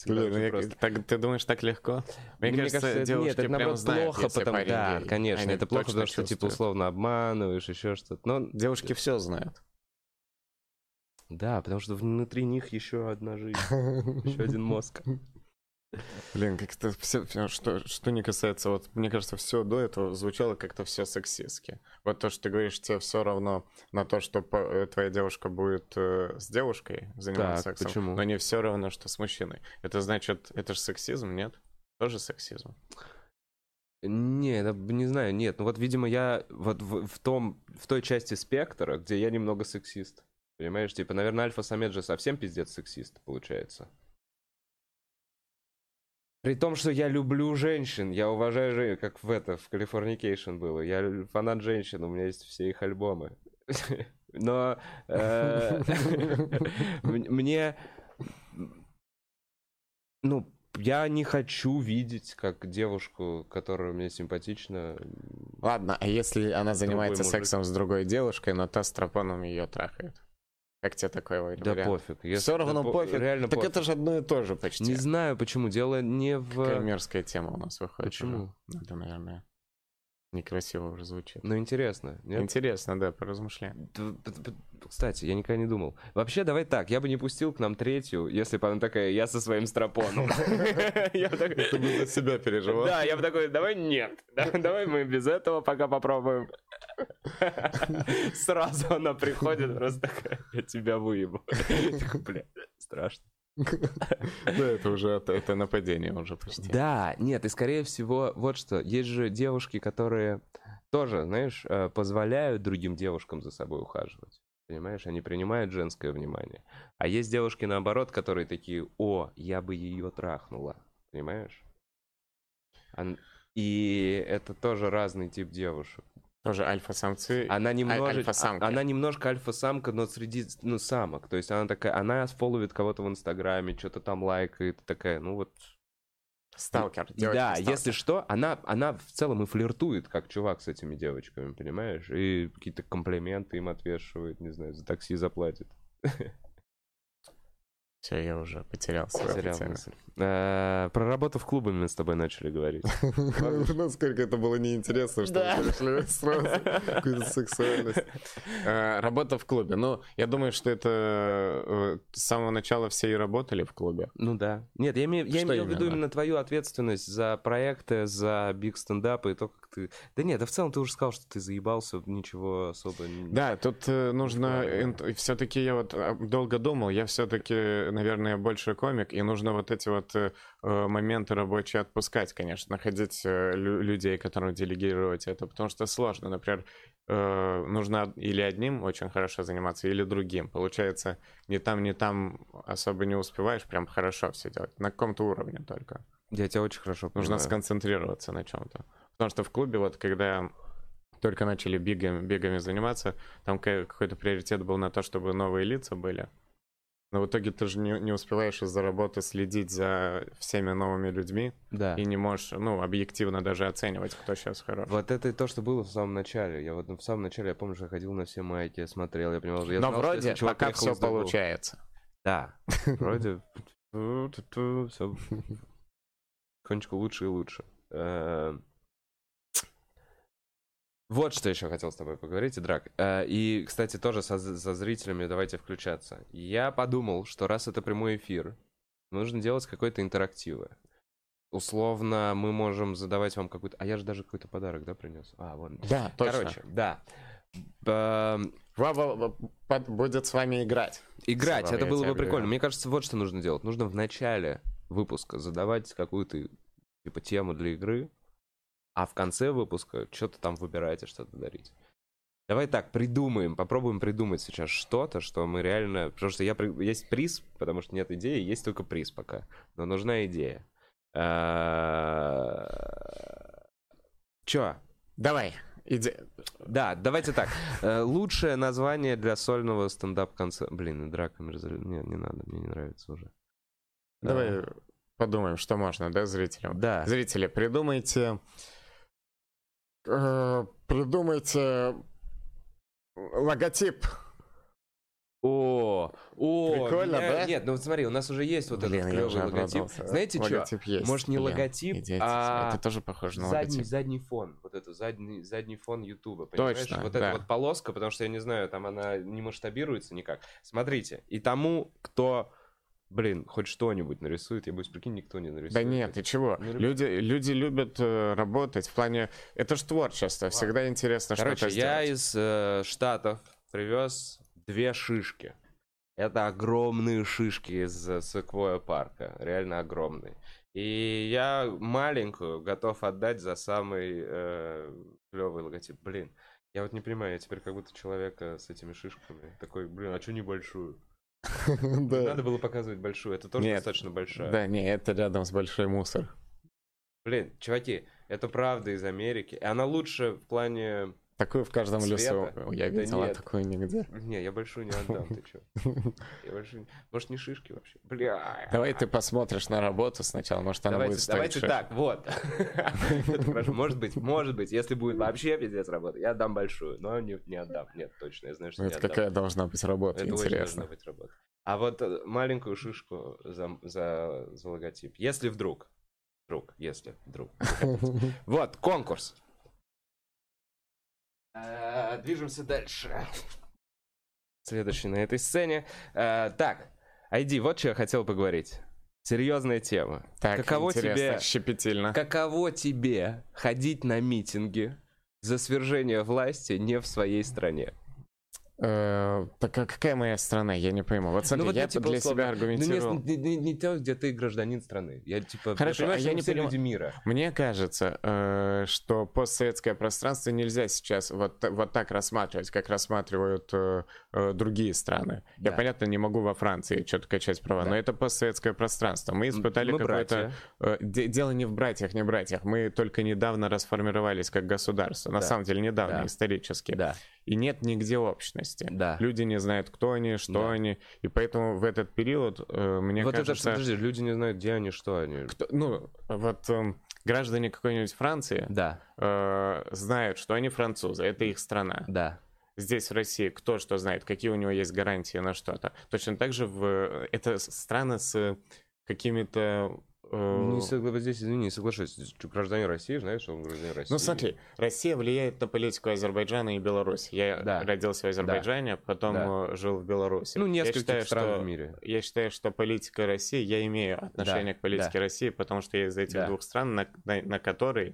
Блин, так- ты думаешь, так легко? Мне, Мне кажется, девушки прям знают, плохо, потому да, конечно, это плохо, потому что типа условно обманываешь, еще что-то. Но Девушки все знают. да, потому что внутри них еще одна жизнь, еще один мозг. Блин, как-то все, что, что не касается, вот мне кажется, все до этого звучало как-то все сексистски. Вот то, что ты говоришь, тебе все равно на то, что по- э, твоя девушка будет э, с девушкой заниматься Так, сексом, почему? но не все равно, что с мужчиной. Это значит, это же сексизм, нет? Тоже сексизм. Не, не знаю, нет. Ну вот, видимо, я вот в, в том, в той части спектра, где я немного сексист. Понимаешь, типа, наверное, альфа-самец же совсем пиздец сексист, получается. При том, что я люблю женщин, я уважаю женщин, как в это, в Californication было. Я фанат женщин, у меня есть все их альбомы. Но э, мне, ну, я не хочу видеть, как девушку, которая мне симпатична. Ладно, а если она занимается сексом с другой девушкой, но та с тропоном ее трахает? Как тебе такой вариант? Да пофиг. Если- Все равно да по- пофиг. Реально так пофиг. это же одно и то же почти. Не знаю, почему. Дело не Какая в... мерзкая тема у нас выходит. Почему? уже. Это, наверное, некрасиво уже звучит. Ну, интересно. Нет? Интересно, да, поразмышляем. Т- п- п- Кстати, я никогда не думал. Вообще, давай так, я бы не пустил к нам третью, если бы она такая, я со своим стропоном. Ты бы за себя переживал. Да, я бы такой, давай нет. Да- Давай мы без этого пока попробуем. Сразу она приходит, просто такая, я тебя выебу. Бля, страшно. Да, это уже это- нападение уже почти. Да, нет, и скорее всего, вот что, есть же девушки, которые тоже, знаешь, э, позволяют другим девушкам за собой ухаживать. Понимаешь, они принимают женское внимание. А есть девушки, наоборот, которые такие, о, я бы ее трахнула. Понимаешь? И это тоже разный тип девушек. Тоже альфа-самцы. Она немножечко, альфа-самки. она немножко альфа-самка, но среди, ну, самок. То есть она такая, она фолловит кого-то в Инстаграме, что-то там лайкает, такая, ну вот, Сталкер. Да, девочка-сталкер. если что, она, она в целом и флиртует, как чувак с этими девочками, понимаешь? И какие-то комплименты им отвешивает, не знаю, за такси заплатит. Все, я уже потерял свою Потерял мысль. Э, Про работу в клубе мы с тобой начали говорить. Насколько это было неинтересно, что мы пришли сразу какую-то сексуальность. Э, Работа в клубе. Ну, я думаю, что это э, с самого начала все и работали в клубе. Ну да. Нет, я, имею, в виду именно? твою ответственность за проекты, за биг стендапы и то, как ты... Да нет, да в целом ты уже сказал, что ты заебался, ничего особо... не- Да, тут нужно... Все-таки я вот долго думал, я все-таки, наверное, больше комик, и нужно вот эти вот э, э, моменты рабочие отпускать, конечно, находить э, лю- людей, которым делегировать это, потому что сложно. Например, нужно или одним очень хорошо заниматься, или другим. Получается, ни там, ни там особо не успеваешь прям хорошо все делать. На каком-то уровне только. Я тебя очень хорошо Нужно понимаю. сконцентрироваться на чем-то. Потому что в клубе, вот когда только начали бигами, бигами заниматься, там ка- какой-то приоритет был на то, чтобы новые лица были. Но в итоге ты же не, не успеваешь из-за работы следить за всеми новыми людьми Да. и не можешь, ну, объективно даже оценивать, кто сейчас хорош. Вот это и то, что было в самом начале. Я вот в самом начале, я помню, что я ходил на все майки, смотрел, я понимал, я Но знал, что вроде чувак пока все получается. Да, вроде все потихонечку лучше и лучше. Вот что еще хотел с тобой поговорить, Драк. Э, И, кстати, тоже со, со зрителями давайте включаться. Я подумал, что раз это прямой эфир, нужно делать какой-то интерактивы. Условно, мы можем задавать вам какой-то... А я же даже какой-то подарок, да, принес? А, вон. Да, точно. Короче, да. Под- будет с вами играть. Играть, Слава, это было бы прикольно. объявляю. Мне кажется, вот что нужно делать. Нужно в начале выпуска задавать какую-то типа тему для игры, а в конце выпуска что-то там выбирать и что-то дарить. Давай так, придумаем, попробуем придумать сейчас что-то, что мы реально... Потому что я... есть приз, потому что нет идеи, есть только приз пока. Но нужна идея. Чё? Давай, иди. Да, давайте так. Э, Лучшее название для сольного стендап-концерта... Блин, и драка Мерзаль- Не, не надо, мне не нравится уже. Давай подумаем, что можно, да, зрителям? Да. Зрители, придумайте... э, придумайте логотип. О, о, Прикольно, меня- да? Нет, ну вот смотри, у нас уже есть вот Блин, этот клевый логотип. обрадовался. Знаете что? Логотип есть. Может, не Блин, логотип, идите. а Это тоже похоже на задний, логотип. задний фон. Вот это, задний, задний фон Ютуба, понимаешь? Точно, вот да. эта вот полоска, потому что я не знаю, там она не масштабируется никак. Смотрите, и тому, кто блин, хоть что-нибудь нарисует, я боюсь, прикинь, никто не нарисует. Да нет, ты чего? Не. Люди, люди любят э, работать в плане... Это ж творчество, всегда интересно Короче, что-то я сделать. из э, Штатов привез две шишки. Это огромные шишки из э, Секвоя парка, реально огромные. И я маленькую готов отдать за самый э, клевый логотип. Блин, я вот не понимаю, я теперь как будто человека с этими шишками. Такой, блин, а что небольшую? Да. Надо было показывать большую, это тоже Нет. достаточно большая. Да, не, это рядом с большой мусор. Блин, чуваки, это правда из Америки. И она лучше в плане... Такую в каждом Цвета? лесу. Я Да видел, а такую нигде. Не, я большую не отдам, ты чё? Я большую... Может, не шишки вообще? Бля. Давай ты посмотришь на работу сначала, может она Давайте, будет стоить давайте шесть. так, вот. Может быть, может быть, если будет вообще пиздец работа, я отдам большую, но не, не отдам. Нет, точно, я знаю, что не Это отдам. какая должна быть работа, Это интересно. должна быть работа. А вот э, маленькую шишку за, за, за логотип. Если вдруг. Вдруг, если вдруг. Вот, конкурс. Э, Движемся дальше. Следующий на этой сцене. Э, Так, Айди, вот что я хотел поговорить. Серьезная тема. Так, Каково тебе- щепетильно. Каково тебе ходить на митинги за свержение власти не в своей стране? Э, Так а какая моя страна? Я не пойму. Вот смотри, вот я я, типа, для условно, себя аргументировал. Ну, не, не- не то, где ты гражданин страны. Я типа. Хорошо, понимаю, а я мы не все люди мира. Мне кажется, э, что постсоветское пространство нельзя сейчас вот, вот так рассматривать, как рассматривают э, э, другие страны. Я, Да. понятно, не могу во Франции что-то качать права, Да. но это постсоветское пространство. Мы испытали Мы какое-то... э, де- дело не в братьях, не братьях. Мы только недавно расформировались как государство. На Да. самом деле недавно, Да. исторически. Да, И нет нигде общности. да. Люди не знают, кто они, что Да. они. И поэтому в этот период, э, мне вот это кажется... что, подожди, люди не знают, где они, что они. кто- ну, вот эм, граждане какой-нибудь Франции Да, э, знают, что они французы, это их страна. да. Здесь в России кто что знает, какие у него есть гарантии на что-то. Точно так же в... это с- страны с какими-то... э, Не согла- вот здесь, извини, не соглашусь. Гражданин России, знаешь, он гражданин России. Ну смотри, Россия влияет на политику Азербайджана и Беларуси. Я Да. родился в Азербайджане, потом Да. э, жил в Беларуси. Ну, Я нескольких считаю, стран что- в мире. Я считаю, что политика России, я имею отношение Да, к политике России, потому что я из этих Да. двух стран, на, на, на которые э,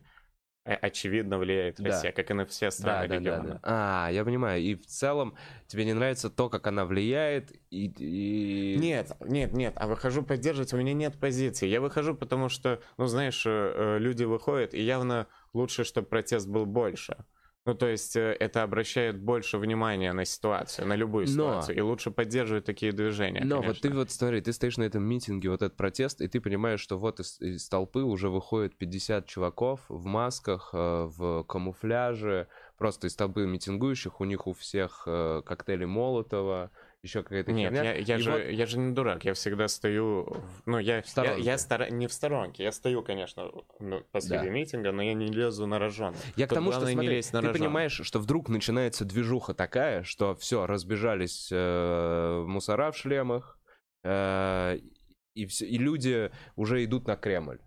очевидно влияет Да. Россия, как и на все страны Да, да, да, региона. да. А, я понимаю. И в целом тебе не нравится то, как она влияет, и... и- Нет, нет, нет, а выхожу поддерживать, у меня нет позиции. Я выхожу, потому что, ну, знаешь, э, э, люди выходят, и явно лучше, чтобы протест был больше. Ну, то есть э, это обращает больше внимания на ситуацию, на любую Но- ситуацию, и лучше поддерживать такие движения, Но вот конечно. ты вот смотри, ты стоишь на этом митинге, вот этот протест, и ты понимаешь, что вот из, из толпы уже выходит 50 чуваков в масках, э, в камуфляже, просто из толпы митингующих, у них у всех э, коктейли Молотова, еще какая-то Нет, херня. я, я И же, вот- я же не дурак, я всегда стою, ну, я, я, я стара- не в сторонке, я стою, конечно, ну, посреди Да. митинга, но я не лезу на рожон. Я к Тут тому, что главное не смотри, лезть на ты рожон. понимаешь, что вдруг начинается движуха такая, что все, разбежались э, мусора в шлемах, э, и, все, и люди уже идут на Кремль.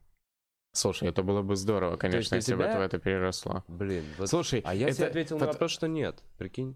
Слушай, это было бы здорово, конечно, если бы тебя- это в это переросло. Блин, вот Слушай, А я это- тебе ответил на вопрос, что нет. Прикинь.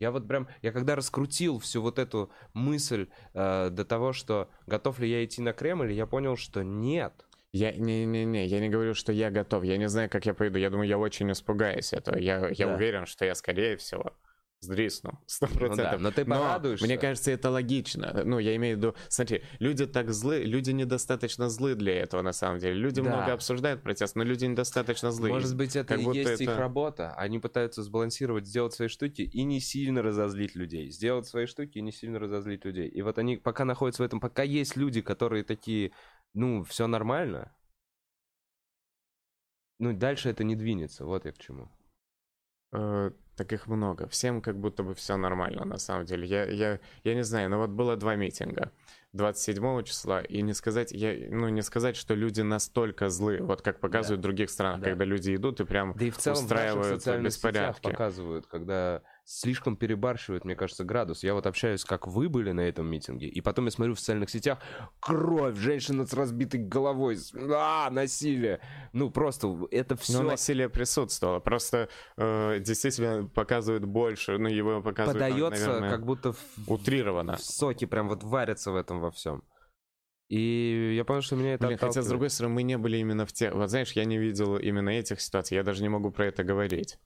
Я вот прям, я когда раскрутил всю вот эту мысль э, до того, что готов ли я идти на Кремль, я понял, что нет. Я не-не-не, я не говорю, что я готов. Я не знаю, как я пойду. Я думаю, я очень испугаюсь этого. Я, я Да. уверен, что я, скорее всего, сдрисну. Сто Ну да, процентов. но ты порадуешься. мне кажется, это логично. Ну, я имею в виду... Смотри, люди так злы, люди недостаточно злы для этого, на самом деле. Люди Да. много обсуждают протест, но люди недостаточно злые. Может быть, это как и есть их это- работа. Они пытаются сбалансировать, сделать свои штуки и не сильно разозлить людей. Сделать свои штуки и не сильно разозлить людей. И вот они пока находятся в этом, пока есть люди, которые такие, ну, все нормально, ну, дальше это не двинется. Вот я к чему. Э, так их много. Всем как будто бы все нормально, на самом деле. Я, я, я не знаю, но вот было два митинга. 27 числа, и не сказать, я, ну, не сказать, что люди настолько злы, вот как показывают в других странах, Да. когда люди идут и прям Да и в целом в устраивают сетях беспорядки. показывают, когда слишком перебарщивают, мне кажется, градус. Я вот общаюсь, как вы были на этом митинге, и потом я смотрю в социальных сетях, кровь, женщина с разбитой головой, а, насилие. Ну, просто это все Но насилие присутствовало. Просто э, действительно показывают больше, ну, его показывают, подается, наверное, как будто в, утрированно. в соки прям вот варятся в этом во всем. И я понял, что меня это Блин, хотя, с другой стороны, мы не были именно в тех... Вот знаешь, я не видел именно этих ситуаций, я даже не могу про это говорить.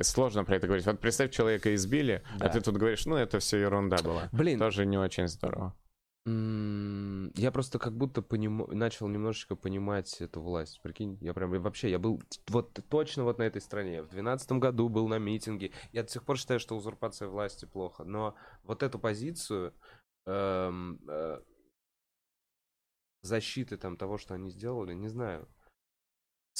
Сложно про это говорить. Вот представь, человека избили, Да. а ты тут говоришь, ну, это все ерунда была. Блин, Тоже не очень здорово. Я просто как будто поним- начал немножечко понимать эту власть. Прикинь, я прям вообще, я был вот точно вот на этой стране. В двенадцатом году был на митинге. Я до сих пор считаю, что узурпация власти плохо. Но вот эту позицию эм, э, защиты там того, что они сделали, не знаю.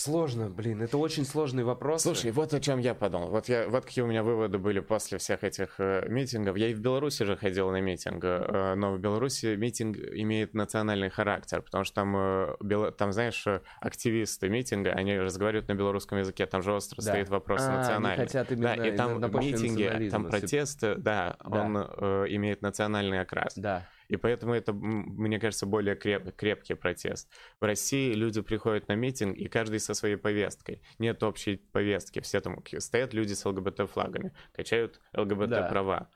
Сложно, блин, это очень сложный вопрос. Слушай, вот о чем я подумал. Вот, я, вот какие у меня выводы были после всех этих э, митингов. Я и в Беларуси же ходил на митинг, э, но в Беларуси митинг имеет национальный характер, потому что там, э, бело- там знаешь, э, активисты митинга, они разговаривают на белорусском языке, там же остро Да. стоит вопрос А, национальный. хотят Да, именно и там на- на митинги, там протесты, да, Да. он э, имеет национальный окрас. Да. И поэтому это, мне кажется, более креп- крепкий протест. В России люди приходят на митинг, и каждый со своей повесткой. Нет общей повестки. Все там стоят люди с ЛГБТ-флагами, качают ЛГБТ-права.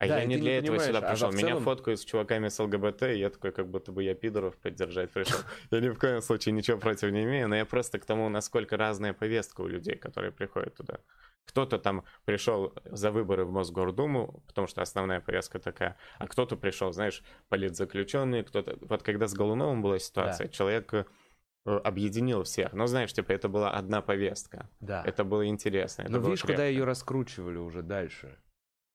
А Да, я не для не этого сюда понимаешь, а пришел. в Меня целом- фоткают с чуваками с ЛГБТ, и я такой, как будто бы я пидоров поддержать пришел. Я ни в коем случае ничего против не имею, но я просто к тому, насколько разная повестка у людей, которые приходят туда. Кто-то там пришел за выборы в Мосгордуму, потому что основная повестка такая, а кто-то пришел, знаешь, политзаключенные, кто-то... Вот когда с Голуновым была ситуация, человек э, объединил всех. Но знаешь, типа, это была одна повестка. Да. Это было интересно. это Но было видишь, когда крепко. ее раскручивали уже дальше.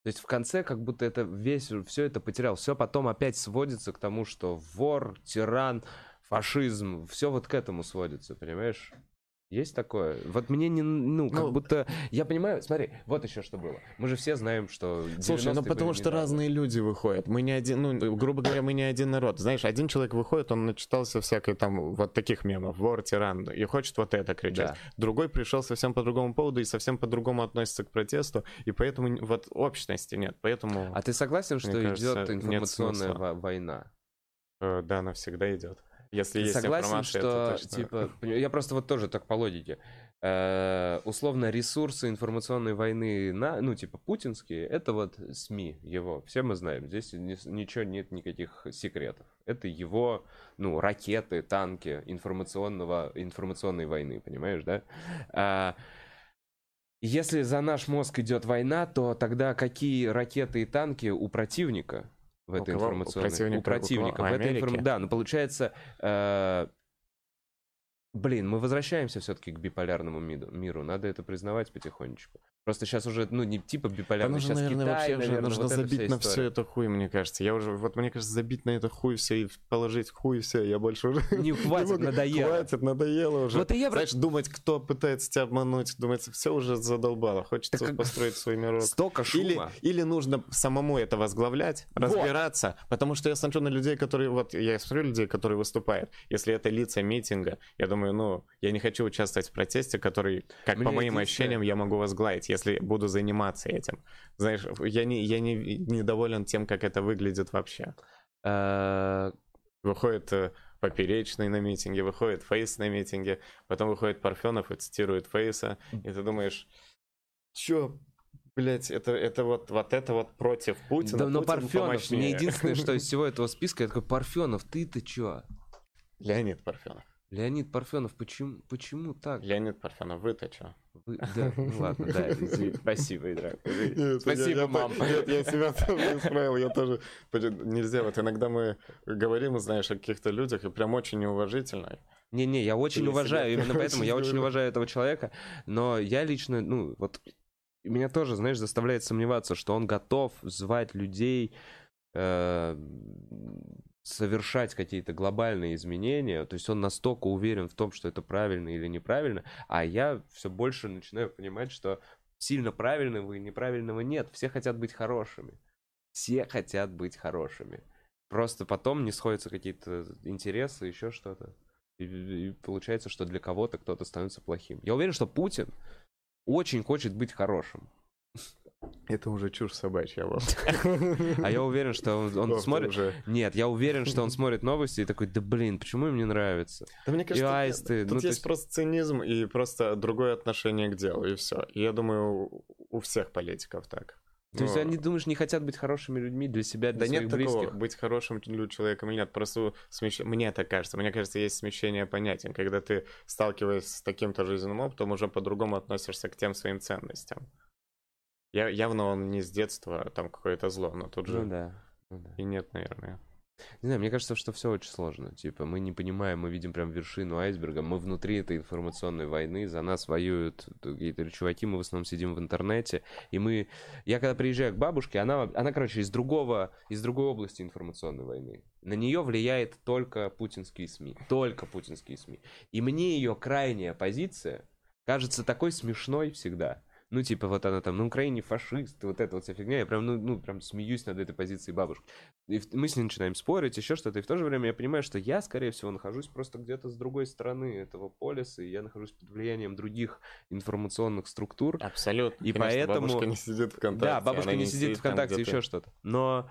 То есть в конце как будто это весь, все это потерял. Все потом опять сводится к тому, что вор, тиран, фашизм, все вот к этому сводится, понимаешь? Есть такое? Вот мне не, ну, как Ну, будто, я понимаю, смотри, вот еще что было. Мы же все знаем, что Слушай, ну 90-е потому что недавно. разные люди выходят. Мы не один, ну, грубо говоря, мы не один народ. Знаешь, один человек выходит, он начитался всякой там вот таких мемов, вор, тиран, и хочет вот это кричать. Да. Другой пришел совсем по другому поводу и совсем по-другому относится к протесту, и поэтому вот общности нет. Поэтому, А ты согласен, что идет кажется, информационная война? э, да, она всегда идет. Если Ты есть согласен, что, точно. типа, я просто вот тоже так по логике, Э, условно, ресурсы информационной войны, на, ну, типа, путинские, это вот СМИ его, все мы знаем, здесь ни- ничего нет, никаких секретов. Это его, ну, ракеты, танки информационного, информационной войны, понимаешь, да? А, если за наш мозг идет война, то тогда какие ракеты и танки у противника в этой кого? У информационной? противника- у противника. в этой информ- Да, ну получается, э, блин, мы возвращаемся все-таки к биполярному миду- миру. Надо это признавать потихонечку. Просто сейчас уже, ну, не типа биполярный, нужно, сейчас наверное, Китай, вообще уже наверное, нужно вот забить на все это хуй, мне кажется. Я уже, вот мне кажется, забить на это хуй все и положить хуй все, я больше уже... Не хватит, могу. надоело. Хватит, надоело уже. Вот и я, Знаешь, думать, кто пытается тебя обмануть, думать, все уже задолбало. Хочется Так как- построить свой мирок. Столько Или, шума. или нужно самому это возглавлять, Вот. разбираться, потому что я смотрю на людей, которые, вот я смотрю людей, которые выступают, если это лица митинга, я думаю, ну, я не хочу участвовать в протесте, который, как Мне по моим единственное- ощущениям, я могу возглавить, если буду заниматься этим. Знаешь, я не, я не недоволен тем, как это выглядит вообще. Э, Выходит э, Поперечный на митинге, выходит Фейс на митинге, потом выходит Парфенов и цитирует Фейса, и ты думаешь, чё, блять, это, это вот, вот это вот против Путина, Да, но Путин Парфенов, помощнее. мне единственное, что из всего этого списка, я такой, Парфенов, ты-то чё? Леонид Парфенов. Леонид Парфенов, почему, почему так? Леонид Парфенов, вы-то чё? Вы- Да, ну ладно, да, извини, спасибо, Идрак. Спасибо, я- мам. Нет, я себя тоже исправил, я тоже... Нельзя, вот иногда мы говорим, знаешь, о каких-то людях, и прям очень неуважительно. Не-не, я очень Я уважаю, именно поэтому я очень уважаю этого человека, но я лично, ну, вот, меня тоже, знаешь, заставляет сомневаться, что он готов звать людей, э, совершать какие-то глобальные изменения, то есть он настолько уверен в том, что это правильно или неправильно, а я все больше начинаю понимать, что сильно правильного и неправильного нет, все хотят быть хорошими, все хотят быть хорошими. Просто потом не сходятся какие-то интересы, еще что-то. И, и получается, что для кого-то кто-то становится плохим. Я уверен, что Путин очень хочет быть хорошим. Это уже чушь собачья. А я уверен, что он, смотрит... Нет, я уверен, что он смотрит новости и такой, да блин, почему им не нравится? Да мне кажется, тут- ну, есть просто цинизм и просто другое отношение к делу, и все. Я думаю, у- всех политиков так. То есть они, думаешь, не хотят быть хорошими людьми для себя, для Да своих нет такого, близких? быть хорошим человеком или нет. Просто смещ- мне так кажется. Мне кажется, есть смещение понятий. Когда ты сталкиваешься с таким-то жизненным опытом, уже по-другому относишься к тем своим ценностям. Я, явно он не с детства а там какое-то зло, но тут же Ну да. ну да. и нет, наверное. Не знаю, мне кажется, что все очень сложно. Типа, мы не понимаем, мы видим прям вершину айсберга, мы внутри этой информационной войны, за нас воюют какие-то чуваки, мы в основном сидим в интернете, и мы... Я когда приезжаю к бабушке, она, она короче, из другого, из другой области информационной войны. На нее влияет только путинские СМИ, только путинские СМИ. И мне ее крайняя позиция кажется такой смешной всегда. Ну, типа, вот она там, на Украине фашист, вот эта вот вся фигня. Я прям, ну, ну, прям смеюсь над этой позицией бабушки. И мы с ней начинаем спорить, еще что-то. И в то же время я понимаю, что я, скорее всего, нахожусь просто где-то с другой стороны этого полиса, и я нахожусь под влиянием других информационных структур. Абсолютно. И Конечно, поэтому- Бабушка не сидит ВКонтакте. да, бабушка не сидит ВКонтакте, еще что-то. Но,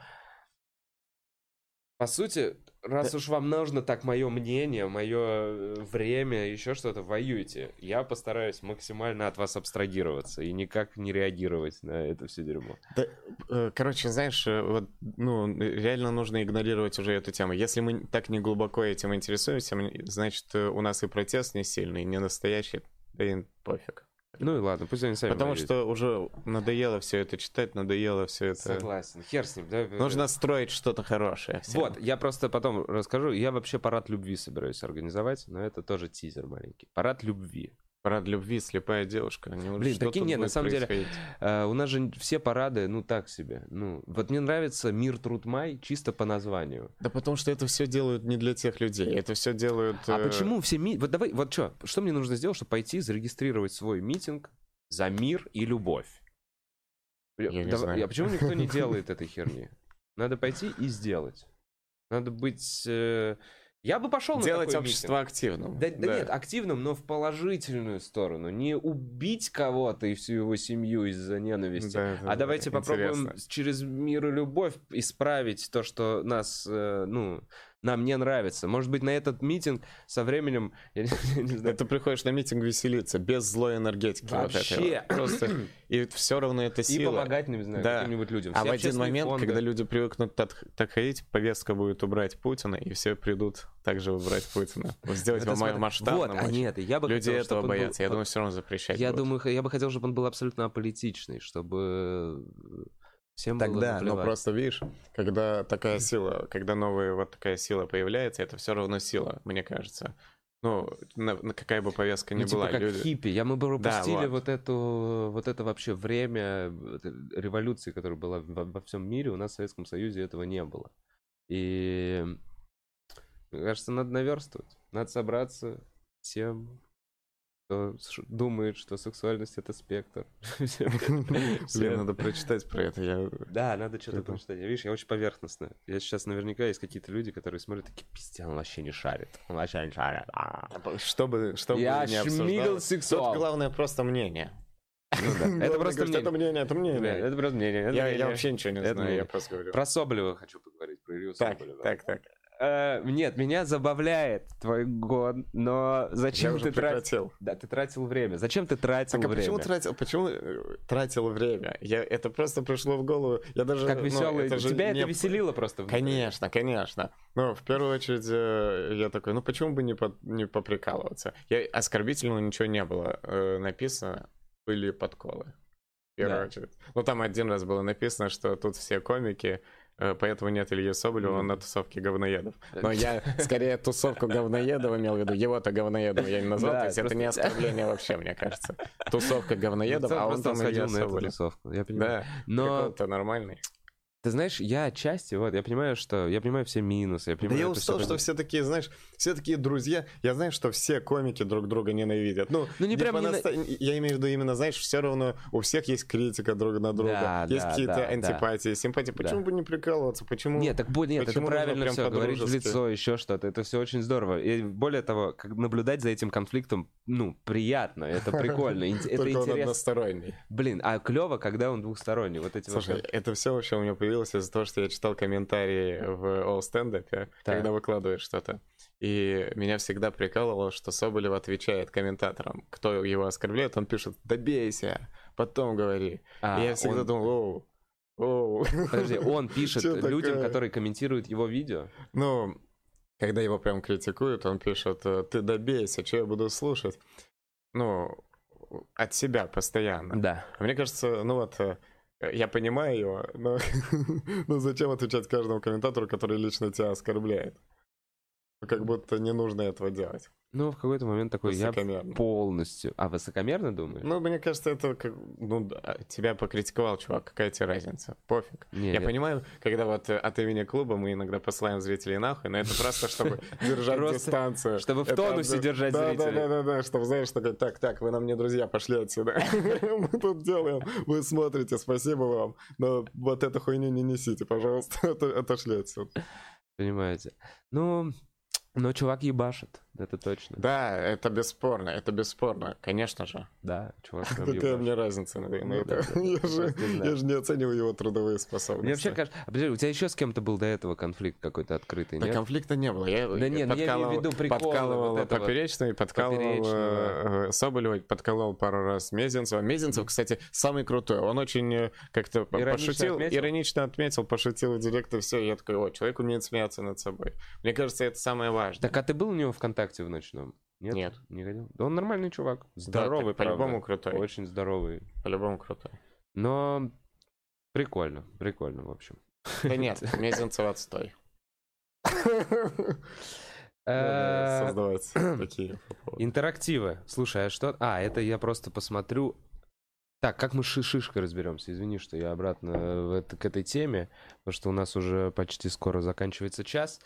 по сути, раз уж вам нужно так мое мнение, мое время, еще что-то, воюйте. Я постараюсь максимально от вас абстрагироваться и никак не реагировать на это все дерьмо. Да, э, короче, знаешь, э, вот, ну, реально нужно игнорировать уже эту тему. Если мы так не глубоко этим интересуемся, значит, э, у нас и протест не сильный, не настоящий, да и пофиг. Ну и ладно, пусть они сами Потому что уже надоело все это читать, надоело все это. Согласен. Хер с ним. да, Нужно строить что-то хорошее. всем. Вот, я просто потом расскажу. Я вообще парад любви собираюсь организовать, но это тоже тизер маленький. Парад любви. Парад любви, слепая девушка. Неужели- Блин, прикинь, тут нет, на самом деле? Э, у нас же все парады, ну так себе. Ну, вот мне нравится Мир Труд Май чисто по названию. Да потому что это все делают не для тех людей. Это все делают. А э, почему все ми... Вот давай, вот что, что мне нужно сделать, чтобы пойти зарегистрировать свой митинг за мир и любовь? Я не Давай- знаю. А почему никто не делает этой херни? Надо пойти и сделать. Надо быть... э, Я бы пошел на Делать такой общество митинг. активным. Да, да нет, активным, но в положительную сторону. Не убить кого-то и всю его семью из-за ненависти. Да, а давайте попробуем интересно. через мир и любовь исправить то, что нас, э, ну, нам не нравится. Может быть, на этот митинг со временем, я не, я не знаю, Ты приходишь на митинг веселиться, без злой энергетики. Вообще. вот. Просто... И все равно это и сила. помогать, не знаю, Да. каким-нибудь людям. А Все в один момент, фонды. когда люди привыкнут так, так ходить, повестка будет убрать Путина, и все придут также убрать Путина. Сделать Это его смотри, масштабным. Вот, а нет, я бы Люди хотел, этого он был- боятся. Я думаю, все равно запрещать Я будут. думаю, я бы хотел, чтобы он был абсолютно аполитичный, чтобы всем Тогда, но наплевать. просто видишь, когда такая сила, когда новая вот такая сила появляется, это все равно сила, мне кажется. Ну, на- на какая бы повестка ни Ну, типа была, как люди... хиппи. Я мы бы Да, пропустили вот. вот. эту, вот это вообще время э, революции, которая была во, во всем мире, у нас в Советском Союзе этого не было. И мне кажется, надо наверстывать. Надо собраться всем, кто думает, что сексуальность это спектр. Блин, надо прочитать про это. Я... Да, надо что-то прочитать. Видишь, я очень поверхностно. Я сейчас наверняка есть какие-то люди, которые смотрят такие, пиздец, он вообще не шарит. Он вообще не шарит. А». Чтобы, чтобы Я не сексуал. Тут главное просто мнение. Ну да, Это просто говорить, Это мнение. мнение, это мнение. Это просто мнение. это Я, мнение. я вообще ничего не Это знаю, мнение. я просто говорю. Про Соболева хочу поговорить, про Илью Так, Соболева. так, так. Э, нет, меня забавляет твой гон, но Я зачем уже ты тратил... Да, ты тратил время. Зачем ты тратил Так а время? почему тратил, почему э, тратил время? Я, это просто пришло в голову. Я даже, Как ну, веселый. это же Тебя не- это веселило просто. внутри. Конечно, конечно. Ну, в первую очередь, э, я такой, ну почему бы не, по- не поприкалываться? Я, оскорбительного ничего не было э, написано, были подколы. В первую Да. очередь. Ну, там один раз было написано, что тут все комики, поэтому нет Ильи Соболева, он на тусовке говноедов. Но я скорее тусовку говноедов имел в виду, его-то говноедом я не назвал, Да, то есть это не оскорбление вообще, мне кажется. Тусовка говноедов, Ну, а он там Илья Соболев. Я понимаю. Да, Но какой-то нормальный. Ты знаешь, я отчасти, вот, я понимаю, что я понимаю все минусы. Я Да понимаю, я это устал, всё что все такие, знаешь, все такие друзья. Я знаю, что все комики друг друга ненавидят. Ну, Ну, не прям по нена- наста- Я имею в виду именно, знаешь, все равно у всех есть критика друг на друга. Да, есть да, какие-то да, да. антипатии, симпатии. Почему Да. бы не прикалываться? Почему? Нет, так бо- нет, это почему нужно правильно прям все, говорить в лицо, еще что-то. Это все очень здорово. И более того, как наблюдать за этим конфликтом, ну, приятно, это прикольно, это Только он интересно. односторонний. Блин, а клево, когда он двухсторонний. Вот эти Слушай, вот... это все вообще у меня появилось из-за того, что я читал комментарии в All Stand Up, когда выкладываешь что-то. И меня всегда прикалывало, что Соболев отвечает комментаторам. Кто его оскорбляет, он пишет «добейся», потом говори. А, И я всегда он- думал, оу, Оу. Подожди, он пишет людям, такое? которые комментируют его видео. Ну, когда его прям критикуют, он пишет, э, ты добейся, что я буду слушать? Ну, от себя постоянно. Да. А Мне кажется, ну вот, э, я понимаю его, но, но зачем отвечать каждому комментатору, который лично тебя оскорбляет? Как будто не нужно этого делать. Ну, в какой-то момент такой, я полностью... А, высокомерно думаешь? Ну, мне кажется, это как, ну, тебя покритиковал, чувак, какая тебе разница? Пофиг. Не, Я понимаю, когда вот э, от имени клуба мы иногда посылаем зрителей нахуй, но это просто чтобы держать дистанцию. чтобы в тонусе держать зрителей. Да, да, да, да, чтобы, знаешь, такой, так, так, вы нам не друзья, пошли отсюда. Мы тут делаем, вы смотрите, спасибо вам, но вот эту хуйню не несите, пожалуйста, От- отошли отсюда. Понимаете. Ну, но чувак ебашит, это точно. Да, это бесспорно, это бесспорно, конечно же. Да, чувак Какая мне разница на Ну да, да, Я же не оцениваю его трудовые Мне способности. вообще кажется... А, подожди, у тебя еще с кем-то был до этого конфликт какой-то открытый, Да нет? конфликта не было. Да нет, ну я имею в виду приколы подкалывал Поперечный, подкалывал Поперечного. э, Соболева, подколол пару раз Мезенцева. Мезенцев, кстати, самый крутой. Он очень э, как-то пошутил, иронично отметил, пошутил в директ и все. Я такой, о, человек умеет смеяться над собой. Мне кажется, это самое важное. Так а ты был у него ВКонтакте в ночном? Нет? Нет. Не ходил? Да он нормальный чувак. Да, Здоровый, по-любому правда. крутой. Очень здоровый. По-любому крутой. Но прикольно, прикольно, в общем. Да нет, Мезенцев отстой. Э, Надо создавать такие. Интерактивы. Слушай, а что... А, это я просто посмотрю... Так, как мы с ши- шишкой разберемся? Извини, что я обратно в это- к этой теме, потому что у нас уже почти скоро заканчивается час.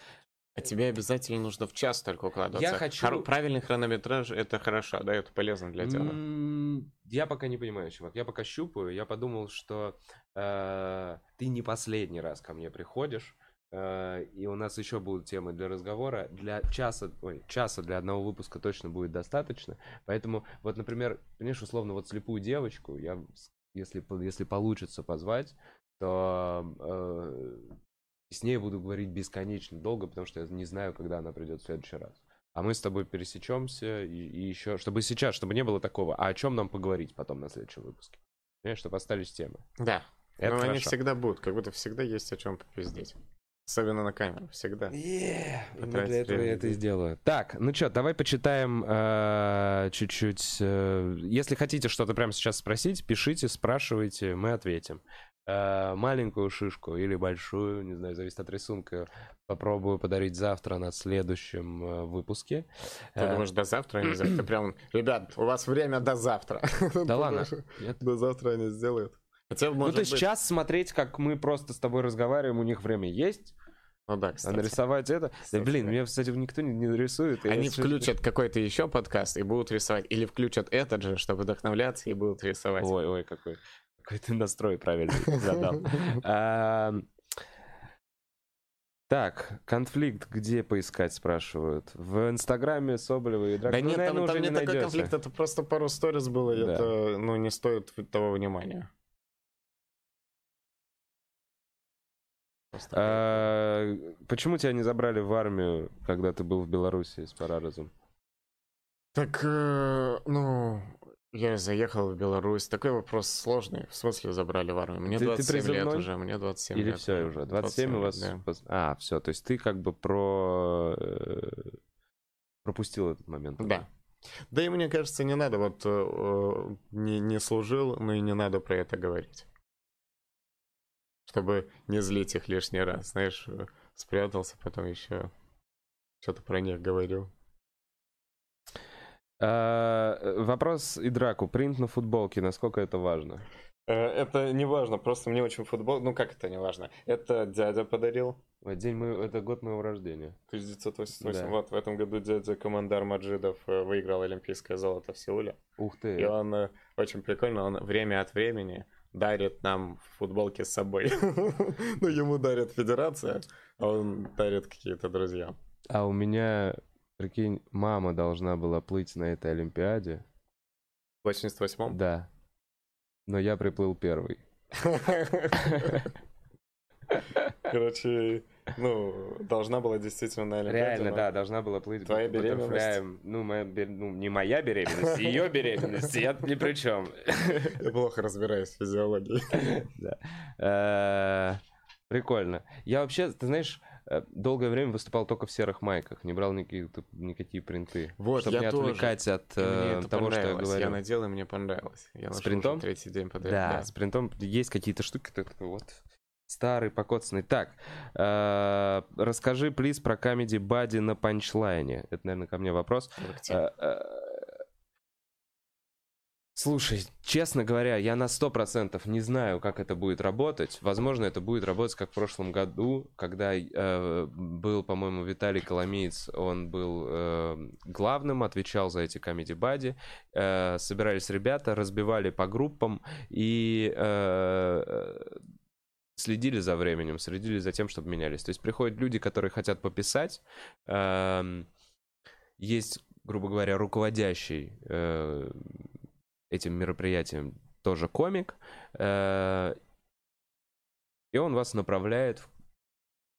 А тебе обязательно нужно в час только укладываться. Я хочу- Хоро- Правильный хронометраж — это хорошо, да, это полезно для дела. М, Я пока не понимаю, чувак. Я пока щупаю. Я подумал, что э, ты не последний раз ко мне приходишь. э, и у нас еще будут темы для разговора. Для часа, ой, часа для одного выпуска точно будет достаточно. Поэтому, вот, например, понимаешь, условно, вот слепую девочку, я, если, если получится позвать, то э, с ней буду говорить бесконечно долго, потому что я не знаю, когда она придет в следующий раз. А мы с тобой пересечемся и, и еще, чтобы сейчас, чтобы не было такого, а о чем нам поговорить потом на следующем выпуске. Понимаешь, чтобы остались темы. Да. Это Но они хорошо. всегда будут, как будто всегда есть о чем попиздеть. Особенно на камеру, всегда. Именно Потратить для этого я это и сделаю. Так, ну что, давай почитаем э, чуть-чуть. э, если хотите что-то прямо сейчас спросить, пишите, спрашивайте, мы ответим. Э, маленькую шишку или большую, не знаю, зависит от рисунка, попробую подарить завтра на следующем э, выпуске. Ты Э, думаешь, до завтра они сделают? Ты прям, ребят, у вас время до завтра. Да ладно. До завтра они сделают. Хотя, Ну, быть- сейчас смотреть, как мы просто с тобой разговариваем, у них время есть, Ну да, а кстати. нарисовать это... Да, Кстати, блин, да. меня, кстати, никто не, не рисует. Они всё- включат какой-то еще подкаст и будут рисовать. Или включат этот же, чтобы вдохновляться и будут рисовать. Ой, ой, какой, какой ты настрой правильный задал. Так, конфликт где поискать, спрашивают? В Инстаграме Соболева и Драк. Да Ну, нет, наверное, там, там уже не такой конфликт, это просто пару сториз было, Да. это, ну, не стоит того внимания. А, Почему тебя не забрали в армию, когда ты был в Беларуси с Параразом? Так, э, ну, я заехал в Беларусь. Такой вопрос сложный. В смысле забрали в армию? Мне Ты- ты 27 лет призывной? уже, мне 27 Или лет. все уже? 27 у вас... да. А, все, то есть ты как бы про... э, пропустил этот момент. Да. Да и мне кажется, не надо, вот э, э, не, не служил, но и не надо про это говорить. Чтобы не злить их лишний раз. Знаешь, спрятался, потом еще что-то про них говорил. А, Вопрос и драку. Принт на футболке, насколько это важно? Э, Это не важно, просто мне очень футбол... Ну как это не важно? Это дядя подарил. День моего... Это год моего рождения. 1988. Да. Вот в этом году дядя Командар Маджидов э, выиграл олимпийское золото в Сеуле. Ух И ты. он э, очень прикольно, он время от времени дарит нам футболки с собой. Ну, ему дарит федерация, а он дарит какие-то друзья. А у меня, прикинь, мама должна была плыть на этой Олимпиаде. В 88-м? Да. Но я приплыл первый. Короче, Ну, должна была действительно на Олимпиаде. Реально, но- да, должна была плыть Твоя баттерфляем. Ну, моя ну, не моя беременность, ее беременность, я ни при чем. Я плохо разбираюсь в физиологии. Э, Прикольно. Я вообще, ты знаешь, долгое время выступал только в серых майках, не брал никакие, никакие принты. Вот, чтобы я не тоже. отвлекать от э, того, что я говорю. Я надел, и мне понравилось. Я С принтом? третий день подряд. Да, с принтом есть какие-то штуки, ты такой вот старый, покоцанный. Так, э, расскажи, плиз, про Comedy Buddy на панчлайне. Это, наверное, ко мне вопрос. Э, э, Слушай, честно говоря, я на сто процентов не знаю, как это будет работать. Возможно, это будет работать как в прошлом году, когда э, был, по-моему, Виталий Коломеец, он был э, главным, отвечал за эти комедий бади. Э, собирались ребята, разбивали по группам и э, э, следили за временем, следили за тем, чтобы менялись. То есть приходят люди, которые хотят пописать. эм, есть, грубо говоря, руководящий э, этим мероприятием тоже комик, э, и он вас направляет, в-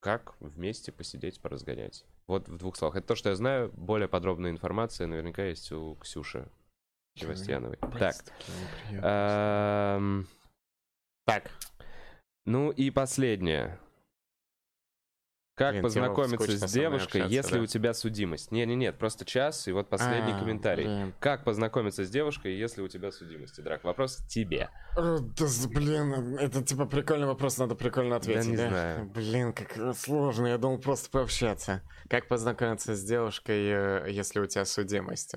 как вместе посидеть, поразгонять. Вот в двух словах. Это то, что я знаю. Более подробная информация наверняка есть у Ксюши Севастьяновой. Так. Эм, Так, Ну и последнее. Как Блин, познакомиться с девушкой, если да. у тебя судимость? Не-не-нет, просто час, и вот последний А, комментарий. блин. Как познакомиться с девушкой, если у тебя судимость? Драк, вопрос тебе. Э, Да, блин, это типа прикольный вопрос, надо прикольно ответить, не да? знаю. Блин, как э, сложно, я думал просто пообщаться. Как познакомиться с девушкой, э, если у тебя судимость?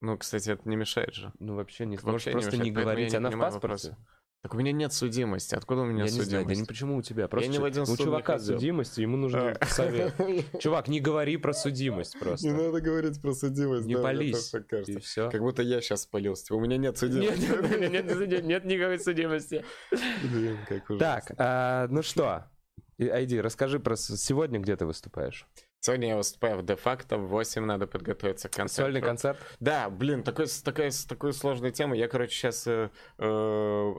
Ну, кстати, это не мешает же. Ну, вообще не Вообще можешь не просто не мешает, говорить, не она в паспорте. вопроса. Так у меня нет судимости, откуда у меня Я не знаю, судимость? да не почему у тебя. Просто ни в чё- один у не чувака ходил. судимость, ему нужен совет. Чувак, не говори про судимость просто. Не надо говорить про судимость, Не да, пались. И все. Как будто я сейчас спалился. У меня нет судимости. нет, нет, нет, нет никакой судимости. Блин, как ужасно. Так, а, ну что, Айди, расскажи про сегодня, где ты выступаешь. Сегодня я выступаю в де-факто, в 8 надо подготовиться к концерту. Сольный концерт? Да, блин, такой, такая, такой сложной темой. Я, короче, сейчас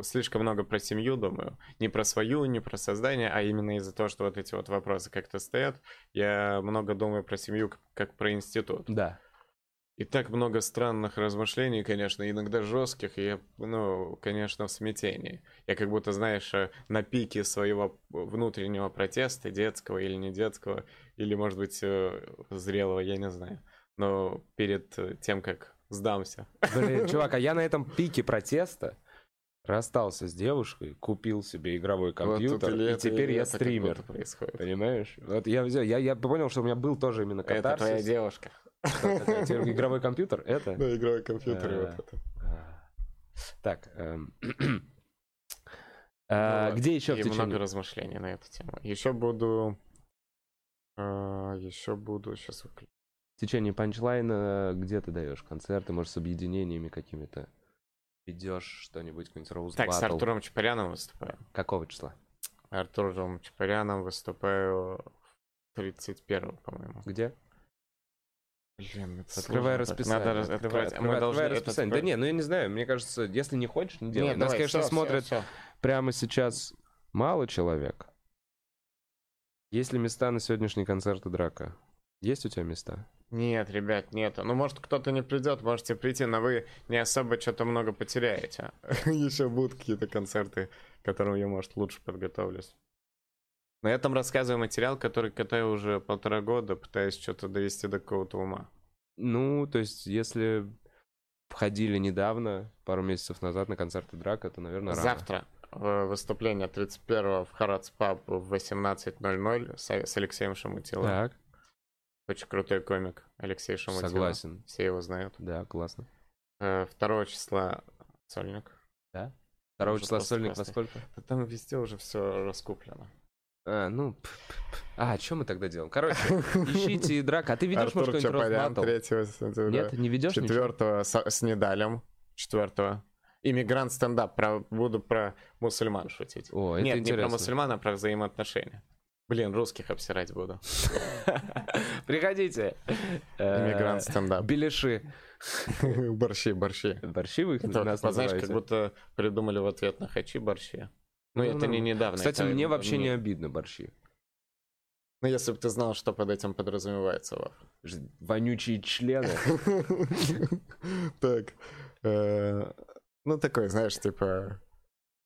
слишком много про семью думаю. Не про свою, не про создание, а именно из-за того, что вот эти вот вопросы как-то стоят. Я много думаю про семью, как, как про институт. Да. И так много странных размышлений, конечно, иногда жестких, и я, ну, конечно, в смятении. Я как будто, знаешь, э, на пике своего внутреннего протеста, детского или не детского, или, может быть, э, зрелого, я не знаю. Но перед э, тем, как сдамся. Блин, чувак, а я на этом пике протеста расстался с девушкой, купил себе игровой компьютер, или и это, теперь или я это стример. происходит. Понимаешь? Вот я взял, я, я понял, что у меня был тоже именно Это катарсис. твоя девушка. Игровой компьютер? Это? Да, игровой компьютер Э, вот это. А. Так. эм, а, Ну, Где еще в И много течение? размышлений на эту тему. Еще буду... Еще буду... Сейчас В течение панчлайна где ты даешь концерты, может, с объединениями какими-то? Ведешь что-нибудь, какой-нибудь роуз Так, с? Артуром Чапаряном выступаю. Какого числа? Артуром Чапаряном выступаю 31 по-моему. Где? Блин, это Открывай расписание. Надо открывай, открывать. открывай- Мы должны открывай расписание. Да не, ну я не знаю, мне кажется, если не хочешь, не делай. Нет, Нас, давай, конечно, всё, смотрят всё. прямо сейчас мало человек. Есть ли места на сегодняшний концерт и драка? Есть у тебя места? Нет, ребят, нету. Ну, может, кто-то не придет, можете прийти, но вы не особо что-то много потеряете. Еще будут какие-то концерты, к которым я, может, лучше подготовлюсь. На этом рассказываю материал, который катаю уже полтора года, пытаюсь что-то довести до какого-то ума. Ну, то есть, если входили недавно, пару месяцев назад на концерты драка, то, наверное, рано. Завтра э, выступление 31 в Харадс Паб в 18.00 с, с Алексеем Шамутиловым. Так, Очень крутой комик Алексей Шамутилов. согласен. Все его знают. Да, классно. Э, 2 числа сольник. Второго Уже числа просто сольник во сколько? Да там везде уже все раскуплено. А, ну... п- п- п- А, что мы тогда делаем? Короче, ищите драка. А ты ведешь, может, Артур какой-нибудь Чапарян рост 3 сентября. Нет, не ведешь? Четвертого с, с Недалем. Четвертого. Иммигрант стендап. Про, буду про мусульман шутить. О, Нет, не интересно. про мусульман, а про взаимоотношения. Блин, русских обсирать буду. Приходите. Э, Иммигрант стендап. Беляши. Борщи, борщи. Борщи вы их нас знаешь, как будто придумали в ответ на хачи борщи. Ну, Ну, это не ну. недавно. Кстати, это мне вообще не не- обидно борщи. Ну, если бы ты знал, что под этим подразумевается, Вов. Вонючие члены. Так. э, Ну, такой, знаешь, типа...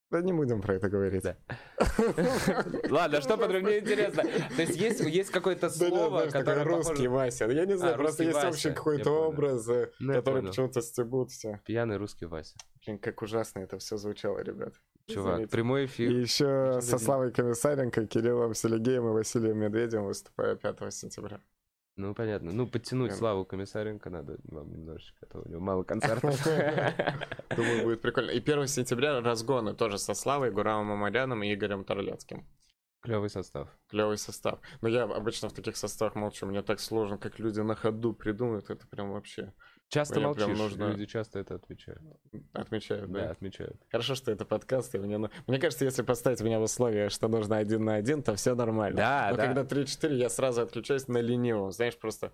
Да не будем про это говорить. Да. Ладно, что подробнее интересно. То есть есть, есть какое-то Да, да, слово, знаешь, такой которое русский похоже... Вася. Я не знаю, А, просто русский есть Вася, общий какой-то образ, Ну, который почему-то стебут все. Пьяный русский Вася. Блин, как ужасно это все звучало, ребят. Чувак, Извините. прямой И эфир. еще Ничего со Славой Комиссаренко, Кириллом Селигеем и Василием Медведевым выступаю 5 сентября. Ну, понятно. Ну, подтянуть Прям. Славу Комиссаренко надо вам немножечко, а то у него мало концертов. Думаю, будет прикольно. И 1 сентября разгоны тоже со Славой, Гурамом Мамаряном и Игорем Торлецким. Клевый состав. Клевый состав. Но я обычно в таких составах молчу. Мне так сложно, как люди на ходу придумают. Это прям вообще Часто Мне молчишь, нужно- люди часто это отвечают. отмечают, Да, да? отмечают. Хорошо, что это подкаст, и мне, мне кажется, если поставить меня в условия, что нужно один на один, то все нормально. Да, Но да. когда 3-4, я сразу отключаюсь на ленивом. Знаешь, просто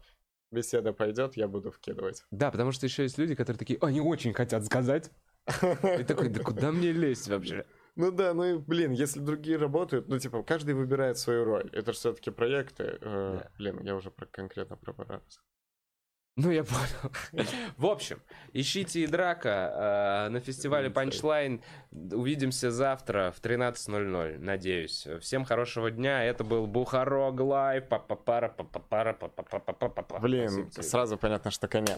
беседа пойдет, я буду вкидывать. Да, потому что еще есть люди, которые такие, они очень хотят сказать. И такой, да куда мне лезть вообще? Ну да, ну и, блин, если другие работают, ну, типа, каждый выбирает свою роль. Это же все-таки проекты. э, Да. Блин, я уже про, конкретно про Барабаса. Ну, я понял. В общем, ищите и драка э, на фестивале Punchline. Увидимся завтра в 13.00, надеюсь. Всем хорошего дня. Это был Бухарог Лайв. Блин, сразу понятно, что конец.